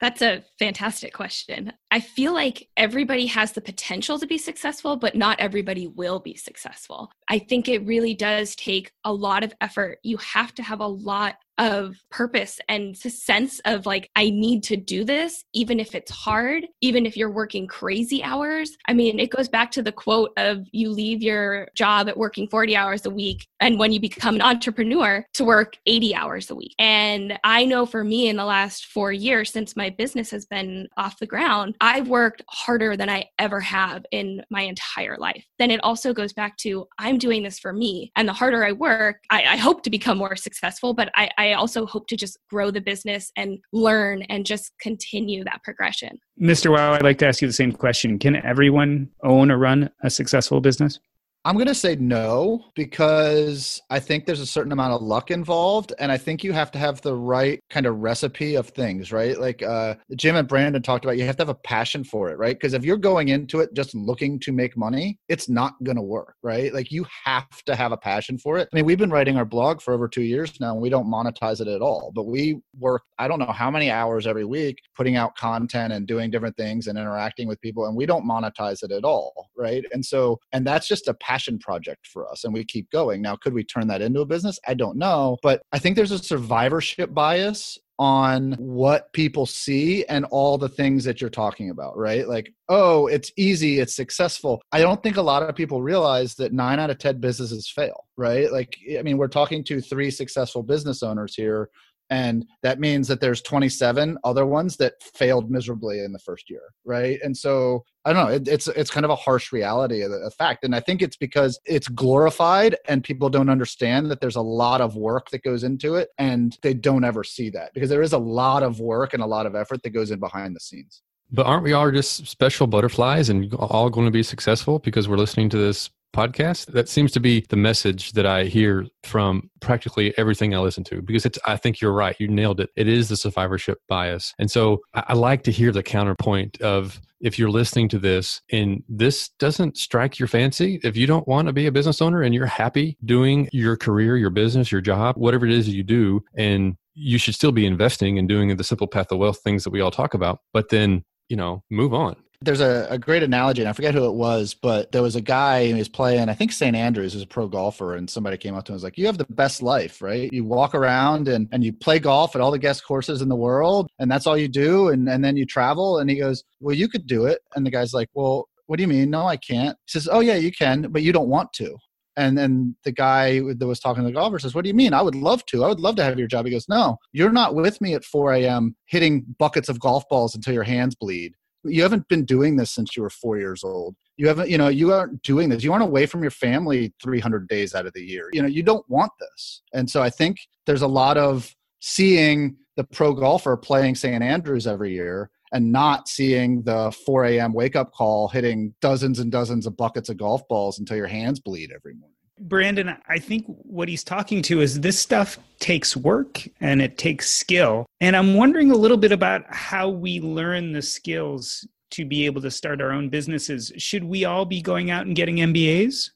D: That's a fantastic question. I feel like everybody has the potential to be successful, but not everybody will be successful. I think it really does take a lot of effort. You have to have a lot of purpose and a sense of like, I need to do this, even if it's hard, even if you're working crazy hours. I mean, it goes back to the quote of you leave your job at working 40 hours a week, and when you become an entrepreneur, to work 80 hours a week. And I know for me in the last four years, since my business has been off the ground, I've worked harder than I ever have in my entire life. Then it also goes back to I'm doing this for me. And the harder I work, I, I hope to become more successful, but I, I also hope to just grow the business and learn and just continue that progression.
F: Mr. Wow, I'd like to ask you the same question. Can everyone own or run a successful business?
C: I'm going to say no because I think there's a certain amount of luck involved. And I think you have to have the right kind of recipe of things, right? Like uh, Jim and Brandon talked about, you have to have a passion for it, right? Because if you're going into it just looking to make money, it's not going to work, right? Like you have to have a passion for it. I mean, we've been writing our blog for over two years now and we don't monetize it at all, but we work, I don't know how many hours every week putting out content and doing different things and interacting with people, and we don't monetize it at all, right? And so, and that's just a passion project for us and we keep going. Now, could we turn that into a business? I don't know. But I think there's a survivorship bias on what people see and all the things that you're talking about, right? Like, oh, it's easy, it's successful. I don't think a lot of people realize that nine out of 10 businesses fail, right? Like, I mean, we're talking to three successful business owners here and that means that there's 27 other ones that failed miserably in the first year right? And so i don't know it, it's it's kind of a harsh reality of the fact. And i think it's because it's glorified and people don't understand that there's a lot of work that goes into it and they don't ever see that because there is a lot of work and a lot of effort that goes in behind the scenes.
G: But aren't we all just special butterflies and all going to be successful because we're listening to this podcast. That seems to be the message that I hear from practically everything I listen to because it's, I think you're right. You nailed it. It is the survivorship bias. And so I, I like to hear the counterpoint of if you're listening to this and this doesn't strike your fancy, if you don't want to be a business owner and you're happy doing your career, your business, your job, whatever it is you do, and you should still be investing and doing the simple path of wealth things that we all talk about, but then, you know, move on
C: there's a, a, great analogy, and I forget who it was, but there was a guy who was playing, I think St. Andrews is a pro golfer, and somebody came up to him and was like, You have the best life, right? You walk around and, and you play golf at all the guest courses in the world, and that's all you do, and, and then you travel. And he goes, Well, you could do it. And the guy's like, Well, what do you mean? No, I can't. He says, Oh, yeah, you can, but you don't want to. And then the guy that was talking to the golfer says, What do you mean? I would love to. I would love to have your job. He goes, No, you're not with me at 4 a.m. hitting buckets of golf balls until your hands bleed you haven't been doing this since you were four years old. You haven't you know you aren't doing this. You aren't away from your family 300 days out of the year. You know you don't want this. And so i think there's a lot of seeing the pro golfer playing st andrews every year and not seeing the 4 a.m wake up call hitting dozens and dozens of buckets of golf balls until your hands bleed every morning
F: Brandon, I think what he's talking to is this stuff takes work and it takes skill. And I'm wondering a little bit about how we learn the skills to be able to start our own businesses. Should we all be going out and getting MBAs?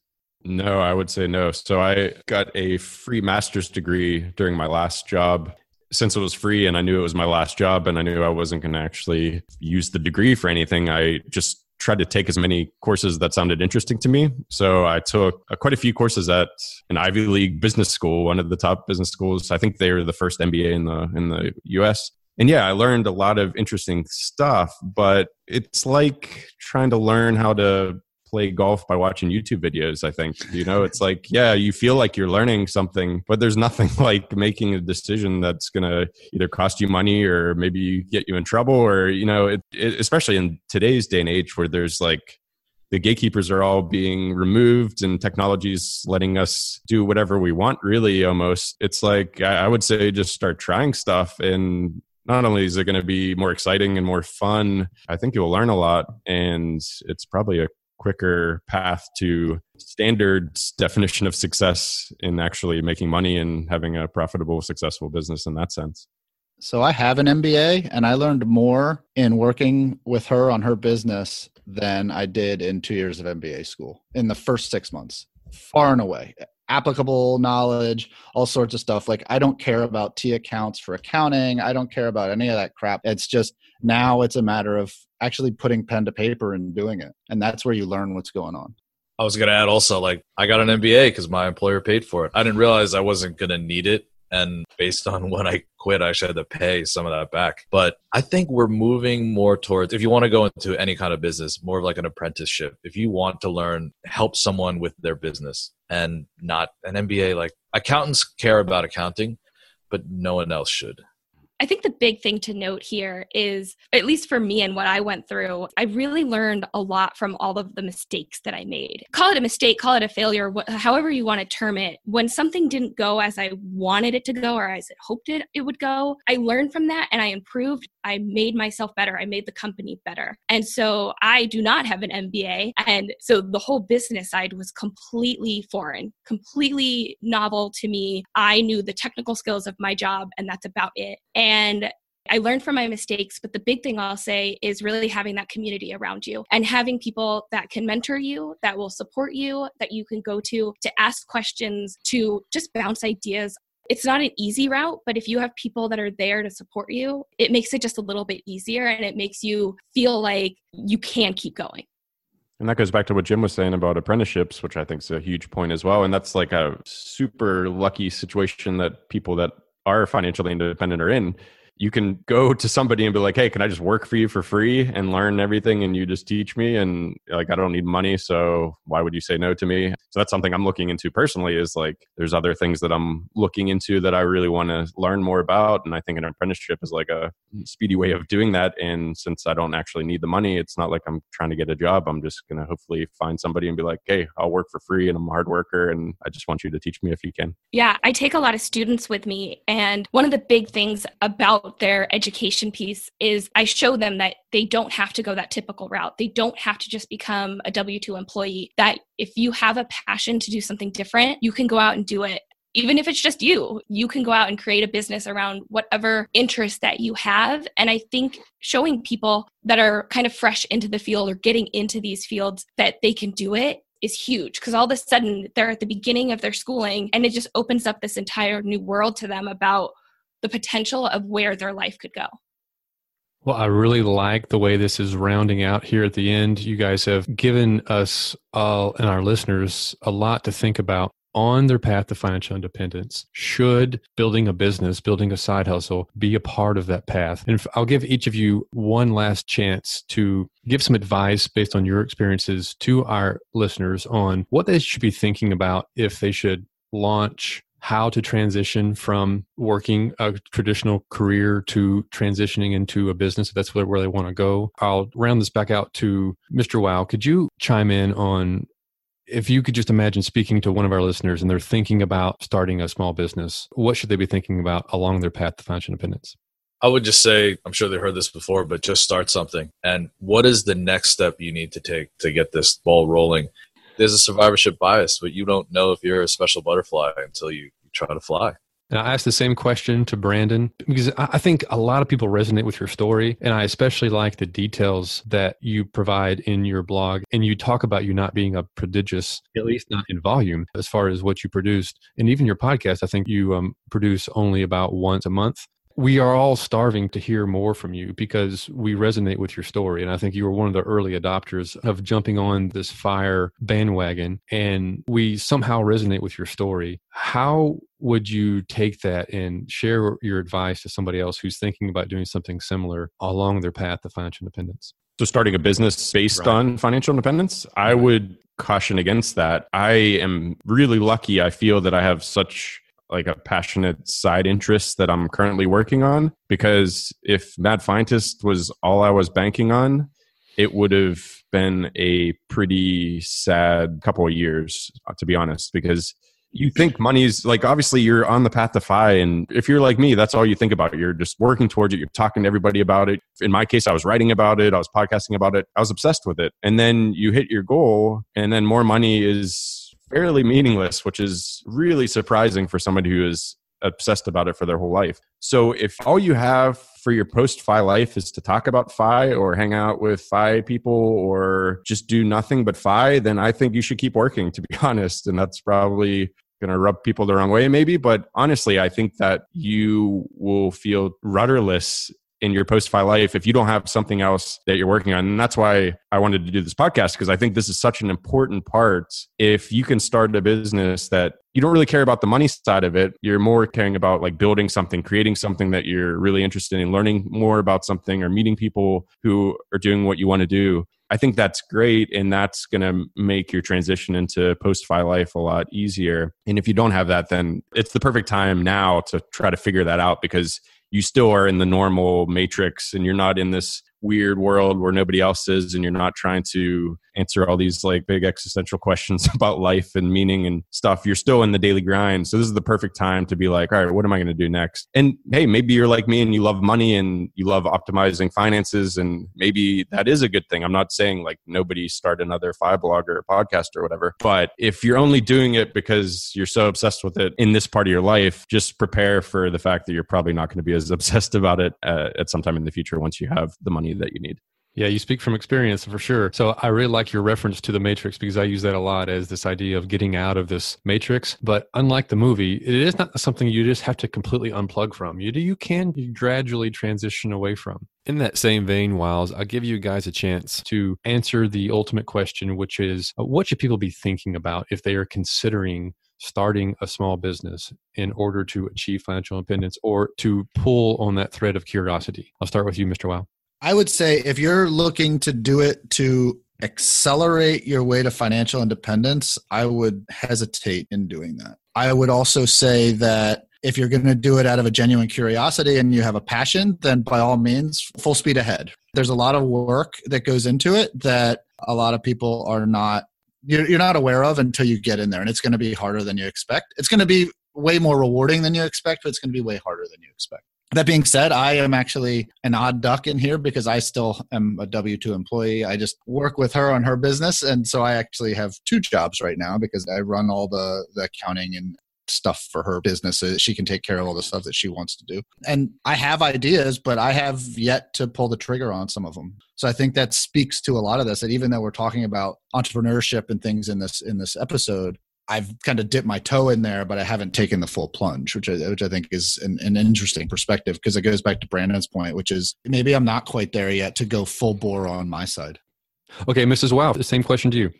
A: No, I would say no. So I got a free master's degree during my last job. Since it was free and I knew it was my last job and I knew I wasn't going to actually use the degree for anything, I just tried to take as many courses that sounded interesting to me. So I took uh, quite a few courses at an Ivy League business school, one of the top business schools. I think they were the first MBA in the in the US. And yeah, I learned a lot of interesting stuff, but it's like trying to learn how to play golf by watching YouTube videos. I think, you know, it's like, yeah, you feel like you're learning something, but there's nothing like making a decision that's going to either cost you money or maybe get you in trouble or, you know, it, it, especially in today's day and age where there's like, the gatekeepers are all being removed and technology is letting us do whatever we want really almost it's like i would say just start trying stuff and not only is it going to be more exciting and more fun i think you'll learn a lot and it's probably a quicker path to standard definition of success in actually making money and having a profitable, successful business in that sense.
C: So I have an MBA and I learned more in working with her on her business than I did in two years of MBA school in the first six months, far and away. Applicable knowledge, all sorts of stuff. Like, I don't care about T accounts for accounting. I don't care about any of that crap. It's just now it's a matter of actually putting pen to paper and doing it. And that's where you learn what's going on.
B: I was going to add also, like, I got an MBA because my employer paid for it. I didn't realize I wasn't going to need it. And based on when I quit, I actually had to pay some of that back. But I think we're moving more towards, if you want to go into any kind of business, more of like an apprenticeship. If you want to learn, help someone with their business and not an MBA, like accountants care about accounting, but no one else should.
D: I think the big thing to note here is, at least for me and what I went through, I really learned a lot from all of the mistakes that I made. Call it a mistake, call it a failure, wh- however you want to term it. When something didn't go as I wanted it to go or as I hoped it, it would go, I learned from that and I improved. I made myself better. I made the company better. And so I do not have an MBA. And so the whole business side was completely foreign, completely novel to me. I knew the technical skills of my job, and that's about it. And I learned from my mistakes, but the big thing I'll say is really having that community around you and having people that can mentor you, that will support you, that you can go to to ask questions, to just bounce ideas. It's not an easy route, but if you have people that are there to support you, it makes it just a little bit easier and it makes you feel like you can keep going.
A: And that goes back to what Jim was saying about apprenticeships, which I think is a huge point as well. And that's like a super lucky situation that people that are financially independent are in you can go to somebody and be like, "Hey, can I just work for you for free and learn everything and you just teach me and like I don't need money, so why would you say no to me?" So that's something I'm looking into personally is like there's other things that I'm looking into that I really want to learn more about and I think an apprenticeship is like a speedy way of doing that and since I don't actually need the money, it's not like I'm trying to get a job. I'm just going to hopefully find somebody and be like, "Hey, I'll work for free and I'm a hard worker and I just want you to teach me if you can."
D: Yeah, I take a lot of students with me and one of the big things about their education piece is I show them that they don't have to go that typical route. They don't have to just become a W 2 employee. That if you have a passion to do something different, you can go out and do it. Even if it's just you, you can go out and create a business around whatever interest that you have. And I think showing people that are kind of fresh into the field or getting into these fields that they can do it is huge because all of a sudden they're at the beginning of their schooling and it just opens up this entire new world to them about the potential of where their life could go.
G: Well, I really like the way this is rounding out here at the end. You guys have given us all and our listeners a lot to think about on their path to financial independence. Should building a business, building a side hustle be a part of that path? And I'll give each of you one last chance to give some advice based on your experiences to our listeners on what they should be thinking about if they should launch how to transition from working a traditional career to transitioning into a business if that's where, where they want to go. I'll round this back out to Mr. Wow. Could you chime in on if you could just imagine speaking to one of our listeners and they're thinking about starting a small business, what should they be thinking about along their path to financial independence?
B: I would just say, I'm sure they heard this before, but just start something. And what is the next step you need to take to get this ball rolling? There's a survivorship bias, but you don't know if you're a special butterfly until you try to fly.
G: And I asked the same question to Brandon because I think a lot of people resonate with your story. And I especially like the details that you provide in your blog. And you talk about you not being a prodigious, at least not in volume, as far as what you produced. And even your podcast, I think you um, produce only about once a month. We are all starving to hear more from you because we resonate with your story. And I think you were one of the early adopters of jumping on this fire bandwagon. And we somehow resonate with your story. How would you take that and share your advice to somebody else who's thinking about doing something similar along their path to financial independence?
A: So, starting a business based right. on financial independence, I would caution against that. I am really lucky. I feel that I have such like a passionate side interest that I'm currently working on. Because if Mad Fientist was all I was banking on, it would have been a pretty sad couple of years, uh, to be honest, because you think money's like obviously you're on the path to FI and if you're like me that's all you think about. You're just working towards it. You're talking to everybody about it. In my case i was writing about it. I was podcasting about it. I was obsessed with it. And then you hit your goal and then more money is fairly meaningless, which is really surprising for somebody who is obsessed about it for their whole life. So if all you have for your post FI life is to talk about FI or hang out with FI people or just do nothing but FI, then I think you should keep working, to be honest. And that's probably going to rub people the wrong way, maybe. But honestly, I think that you will feel rudderless in your post FI life if you don't have something else that you're working on. And that's why I wanted to do this podcast because I think this is such an important part. If you can start a business that you don't really care about the money side of it, you're more caring about like building something, creating something that you're really interested in, learning more about something or meeting people who are doing what you want to do. I think that's great. And that's going to make your transition into post FI life a lot easier. And if you don't have that, then it's the perfect time now to try to figure that out because you still are in the normal matrix and you're not in this weird world where nobody else is and you're not trying to answer all these like big existential questions about life and meaning and stuff. You're still in the daily grind. So this is the perfect time to be like all right what am i going to do next? And hey maybe you're like me and you love money and you love optimizing finances and maybe that is a good thing. I'm not saying like nobody start another FI blog or podcast or whatever but if you're only doing it because you're so obsessed with it in this part of your life just prepare for the fact that you're probably not going to be as obsessed about it uh, at some time in the future once you have the money that you need.
G: Yeah, you speak from experience for sure. So I really like your reference to the Matrix because I use that a lot as this idea of getting out of this Matrix. But unlike the movie, it is not something you just have to completely unplug from. You do, you can gradually transition away from. In that same vein, Wows, I'll give you guys a chance to answer the ultimate question, which is uh, what should people be thinking about if they are considering starting a small business in order to achieve financial independence or to pull on that thread of curiosity? I'll start with you, Mr. Wow.
C: I would say if you're looking to do it to accelerate your way to financial independence, I would hesitate in doing that. I would also say that if you're going to do it out of a genuine curiosity and you have a passion, then by all means, full speed ahead. There's a lot of work that goes into it that a lot of people are not you're not aware of until you get in there and it's going to be harder than you expect it's going to be way more rewarding than you expect but it's going to be way harder than you expect that being said, I am actually an odd duck in here because I still am a W 2 employee. I just work with her on her business. And so I actually have two jobs right now because I run all the, the accounting and stuff for her business so she can take care of all the stuff that she wants to do. And I have ideas, but I have yet to pull the trigger on some of them. So I think that speaks to a lot of this that even though we're talking about entrepreneurship and things in this in this episode, I've kind of dipped my toe in there, but I haven't taken the full plunge, which I, which I think is an, an interesting perspective because it goes back to Brandon's point, which is maybe I'm not quite there yet to go full bore on my side.
G: Okay, Mrs. Wow, the same question to you.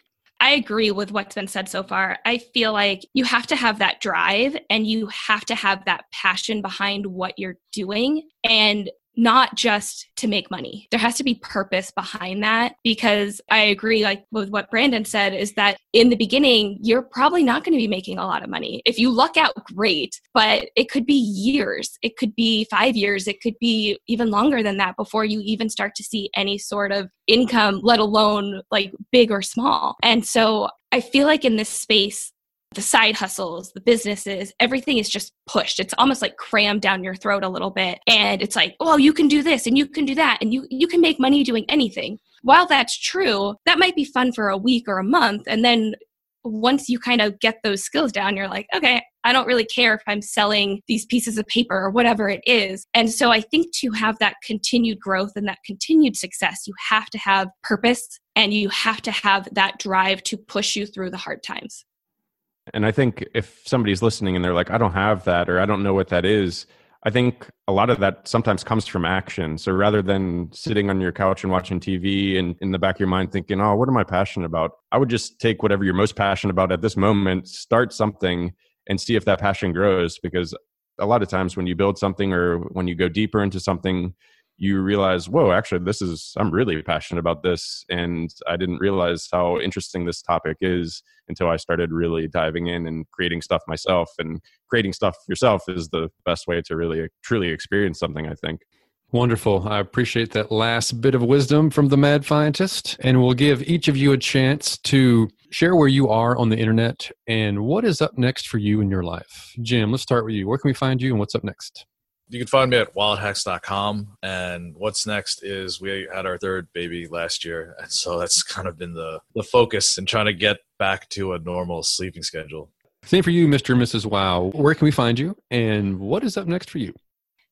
D: I agree with what's been said so far. I feel like you have to have that drive and you have to have that passion behind what you're doing. And not just to make money. There has to be purpose behind that because I agree like with what Brandon said is that in the beginning you're probably not going to be making a lot of money. If you luck out great, but it could be years. It could be 5 years, it could be even longer than that before you even start to see any sort of income, let alone like big or small. And so I feel like in this space the side hustles, the businesses, everything is just pushed. It's almost like crammed down your throat a little bit. And it's like, oh, you can do this and you can do that and you you can make money doing anything. While that's true, that might be fun for a week or a month and then once you kind of get those skills down, you're like, okay, I don't really care if I'm selling these pieces of paper or whatever it is. And so I think to have that continued growth and that continued success, you have to have purpose and you have to have that drive to push you through the hard times.
A: And I think if somebody's listening and they're like, I don't have that or I don't know what that is, I think a lot of that sometimes comes from action. So rather than sitting on your couch and watching TV and in the back of your mind thinking, oh, what am I passionate about? I would just take whatever you're most passionate about at this moment, start something and see if that passion grows. Because a lot of times when you build something or when you go deeper into something, you realize, whoa, actually, this is, I'm really passionate about this. And I didn't realize how interesting this topic is until I started really diving in and creating stuff myself. And creating stuff yourself is the best way to really truly experience something, I think.
G: Wonderful. I appreciate that last bit of wisdom from the Mad Fientist. And we'll give each of you a chance to share where you are on the internet and what is up next for you in your life. Jim, let's start with you. Where can we find you and what's up next?
B: You can find me at wallethacks.com. And what's next is we had our third baby last year. And so that's kind of been the, the focus in trying to get back to a normal sleeping schedule.
G: Same for you, Mr. and Mrs. Wow. Where can we find you? And what is up next for you?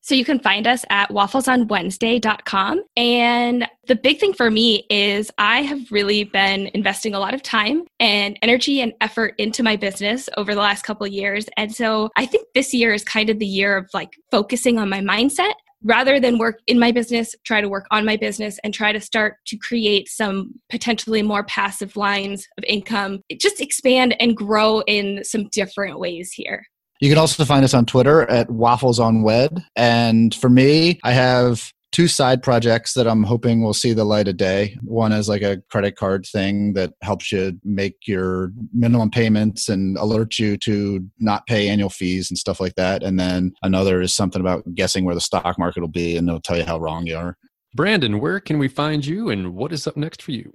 D: So you can find us at wafflesonwednesday.com. And the big thing for me is I have really been investing a lot of time and energy and effort into my business over the last couple years. And so I think this year is kind of the year of like focusing on my mindset rather than work in my business, try to work on my business and try to start to create some potentially more passive lines of income. Just expand and grow in some different ways here.
C: You can also find us on Twitter at Waffles on Wed. And for me, I have two side projects that I'm hoping will see the light of day. One is like a credit card thing that helps you make your minimum payments and alert you to not pay annual fees and stuff like that. And then another is something about guessing where the stock market will be and they'll tell you how wrong you are.
G: Brandon, where can we find you and what is up next for you?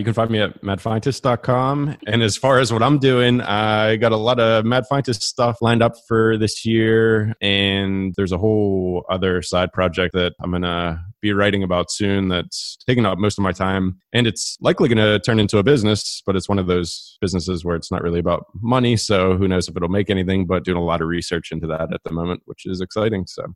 A: You can find me at madfientist.com. And as far as what I'm doing, I got a lot of Mad Fientist stuff lined up for this year. And there's a whole other side project that I'm going to be writing about soon that's taking up most of my time. And it's likely going to turn into a business, but it's one of those businesses where it's not really about money. So who knows if it'll make anything, but doing a lot of research into that at the moment, which is exciting. So.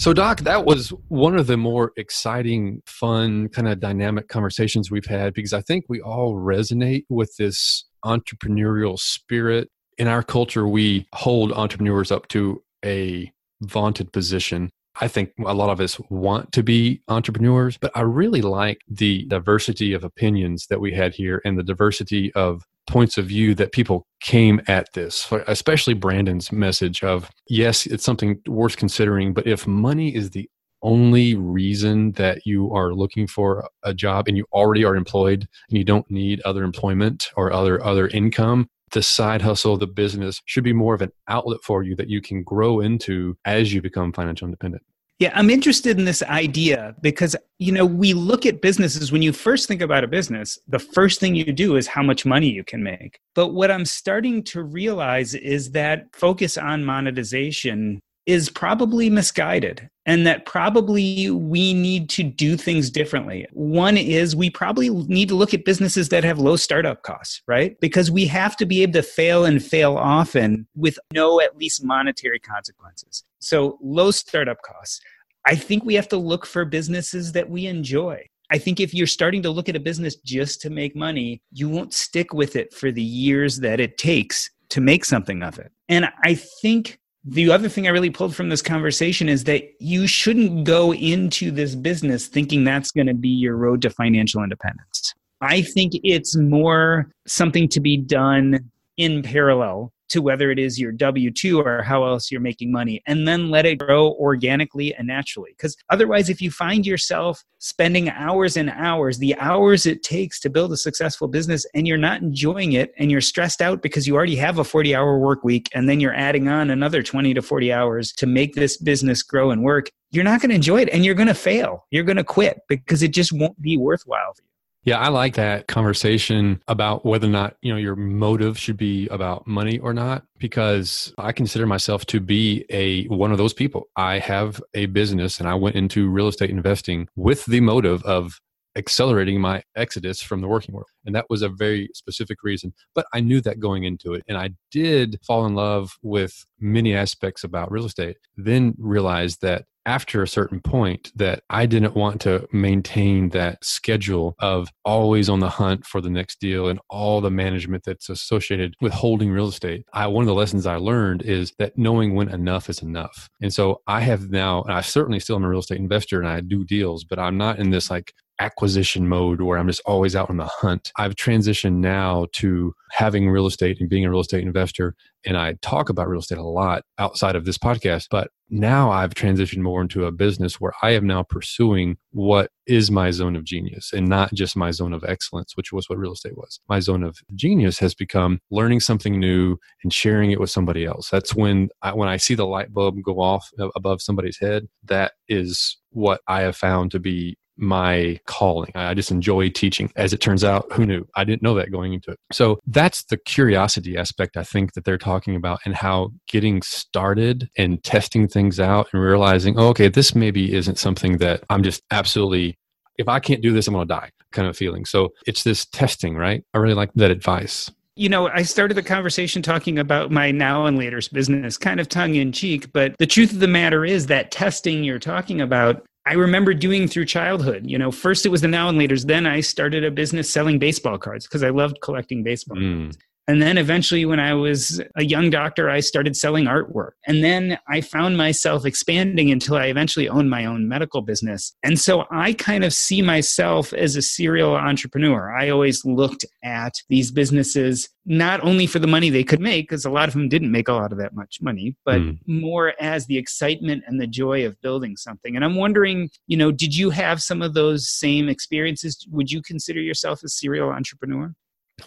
G: So, Doc, that was one of the more exciting, fun, kind of dynamic conversations we've had because I think we all resonate with this entrepreneurial spirit. In our culture, we hold entrepreneurs up to a vaunted position. I think a lot of us want to be entrepreneurs, but I really like the diversity of opinions that we had here and the diversity of points of view that people came at this, especially Brandon's message of, yes, it's something worth considering, but if money is the only reason that you are looking for a job and you already are employed and you don't need other employment or other other income the side hustle the business should be more of an outlet for you that you can grow into as you become financial independent
F: yeah, I'm interested in this idea because, you know, we look at businesses when you first think about a business, the first thing you do is how much money you can make. But what I'm starting to realize is that focus on monetization is probably misguided and that probably we need to do things differently. One is we probably need to look at businesses that have low startup costs, right? Because we have to be able to fail and fail often with no at least monetary consequences. So, low startup costs. I think we have to look for businesses that we enjoy. I think if you're starting to look at a business just to make money, you won't stick with it for the years that it takes to make something of it. And I think the other thing I really pulled from this conversation is that you shouldn't go into this business thinking that's going to be your road to financial independence. I think it's more something to be done in parallel to whether it is your W 2 or how else you're making money, and then let it grow organically and naturally. Because otherwise, if you find yourself spending hours and hours, the hours it takes to build a successful business, and you're not enjoying it, and you're stressed out because you already have a 40 hour work week, and then you're adding on another 20 to 40 hours to make this business grow and work, you're not going to enjoy it and you're going to fail. You're going to quit because it just won't be worthwhile for you.
G: Yeah, I like that conversation about whether or not, you know, your motive should be about money or not because I consider myself to be a one of those people. I have a business and I went into real estate investing with the motive of accelerating my exodus from the working world. And that was a very specific reason. But I knew that going into it. And I did fall in love with many aspects about real estate, then realized that after a certain point that I didn't want to maintain that schedule of always on the hunt for the next deal and all the management that's associated with holding real estate. I one of the lessons I learned is that knowing when enough is enough. And so I have now and I certainly still am a real estate investor and I do deals, but I'm not in this like acquisition mode where I'm just always out on the hunt. I've transitioned now to having real estate and being a real estate investor. And I talk about real estate a lot outside of this podcast, but now I've transitioned more into a business where I am now pursuing what is my zone of genius and not just my zone of excellence, which was what real estate was. My zone of genius has become learning something new and sharing it with somebody else. That's when I, when I see the light bulb go off above somebody's head, that is what I have found to be my calling. I just enjoy teaching. As it turns out, who knew? I didn't know that going into it. So that's the curiosity aspect I think that they're talking about and how getting started and testing things out and realizing, oh, okay, this maybe isn't something that I'm just absolutely if I can't do this, I'm going to die kind of feeling. So it's this testing, right? I really like that advice
F: you know, I started the conversation talking about my now and later's business, kind of tongue in cheek. But the truth of the matter is that testing you're talking about I remember doing through childhood. You know, first it was the now and laters. Then I started a business selling baseball cards because I loved collecting baseball
G: mm.
F: cards. And then eventually, when I was a young doctor, I started selling artwork. And then I found myself expanding until I eventually owned my own medical business. And so I kind of see myself as a serial entrepreneur. I always looked at these businesses not only for the money they could make, because a lot of them didn't make a lot of that much money, but mm. more as the excitement and the joy of building something. And I'm wondering, you know, did you have some of those same experiences? Would you consider yourself a serial entrepreneur?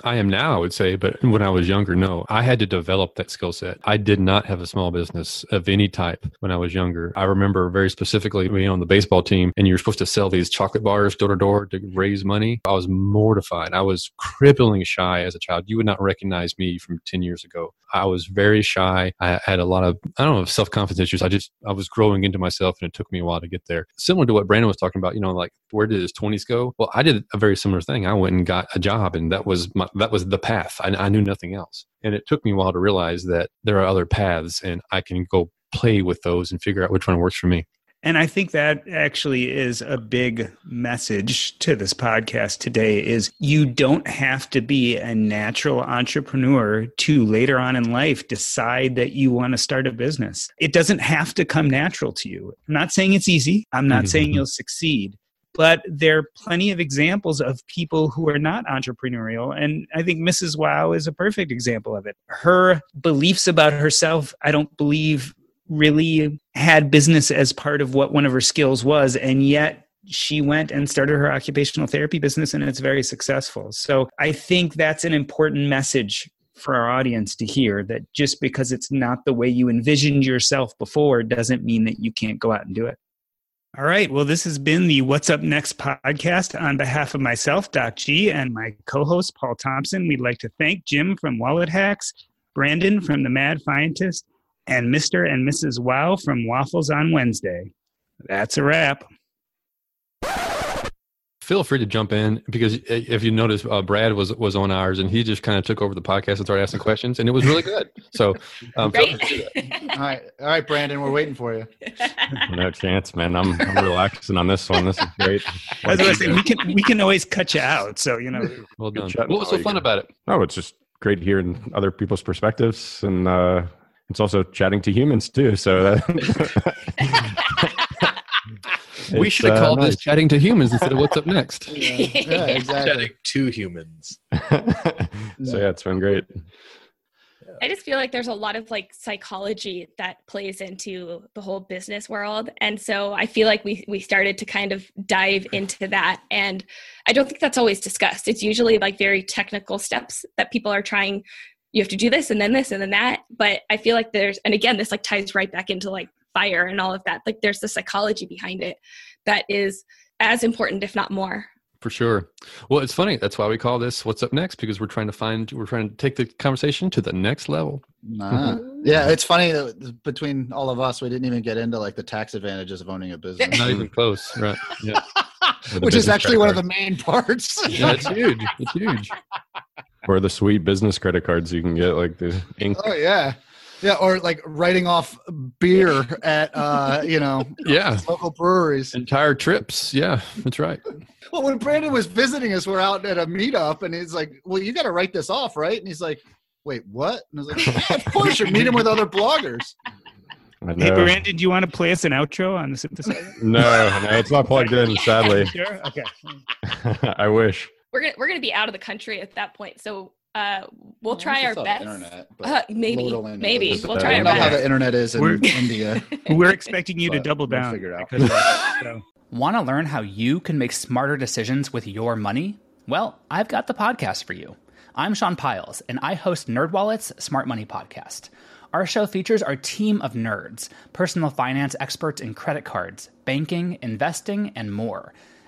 G: I am now, I would say, but when I was younger, no. I had to develop that skill set. I did not have a small business of any type when I was younger. I remember very specifically being on the baseball team and you were supposed to sell these chocolate bars door to door to raise money. I was mortified. I was crippling shy as a child. You would not recognize me from 10 years ago. I was very shy. I had a lot of, I don't know, self confidence issues. I just, I was growing into myself and it took me a while to get there. Similar to what Brandon was talking about, you know, like where did his 20s go? Well, I did a very similar thing. I went and got a job and that was my, that was the path. I, I knew nothing else. And it took me a while to realize that there are other paths and I can go play with those and figure out which one works for me.
F: And I think that actually is a big message to this podcast today is you don't have to be a natural entrepreneur to later on in life decide that you want to start a business. It doesn't have to come natural to you. I'm not saying it's easy. I'm not mm-hmm. saying you'll succeed. But there are plenty of examples of people who are not entrepreneurial. And I think Mrs. Wow is a perfect example of it. Her beliefs about herself, I don't believe really had business as part of what one of her skills was and yet she went and started her occupational therapy business and it's very successful so i think that's an important message for our audience to hear that just because it's not the way you envisioned yourself before doesn't mean that you can't go out and do it all right. Well, this has been the What's Up Next podcast. On behalf of myself, Doc G, and my co host, Paul Thompson, we'd like to thank Jim from Wallet Hacks, Brandon from The Mad Fientist, and Mr. and Mrs. Wow from Waffles on Wednesday. That's a wrap.
G: Feel free to jump in because if you notice, uh, Brad was was on ours and he just kind of took over the podcast and started asking questions, and it was really good. So, um,
C: all right, all right, Brandon, we're waiting for you.
A: no chance, man. I'm, I'm relaxing on this one. This is great.
F: As I was saying, we can we can always cut you out. So you know,
G: well done. What was so fun about it?
A: Oh, it's just great hearing other people's perspectives and uh, it's also chatting to humans too. So that
G: we should have uh, called nice. this chatting to humans instead of what's up next.
B: Yeah, yeah exactly. Chatting to humans.
A: so yeah, it's been great.
D: I just feel like there's a lot of like psychology that plays into the whole business world. And so I feel like we we started to kind of dive into that. And I don't think that's always discussed. It's usually like very technical steps that people are trying you have to do this and then this and then that. But i feel like there's and again this like ties right back into like fire and all of that. Like there's the psychology behind it that is as important if not more.
G: For sure. Well it's funny. That's why we call this what's up next because we're trying to find we're trying to take the conversation to the next level.
C: Nah. yeah it's funny that between all of us we didn't even get into like the tax advantages of owning a business.
G: Not even close right. Yeah.
C: Which is actually one of the main parts.
G: Yeah it's huge. It's huge
A: or the sweet business credit cards you can get, like the ink.
C: Oh yeah, yeah, or like writing off beer at uh, you know,
G: yeah,
C: local breweries.
G: Entire trips. Yeah, that's right.
C: Well, when Brandon was visiting us, we're out at a meetup, and he's like, "Well, you got to write this off, right?" And he's like, "Wait, what?" And I was like, "Of course, you're meeting with other bloggers."
F: Hey, Brandon, do you want to play us an outro on the synthesizer?
A: no, no, it's not plugged in, sadly.
F: Sure. Okay.
A: I wish
D: we're gonna we're gonna be out of the country at that point. So uh, we'll try our best. Internet, uh, maybe, maybe we'll try our best.
C: how the internet is in we're, India.
F: We're expecting you to double down. We'll figure it
I: out. so. Want to learn how you can make smarter decisions with your money? Well, I've got the podcast for you. I'm Sean Pyles, and I host NerdWallet's Smart Money Podcast. Our show features our team of nerds, personal finance experts in credit cards, banking, investing, and more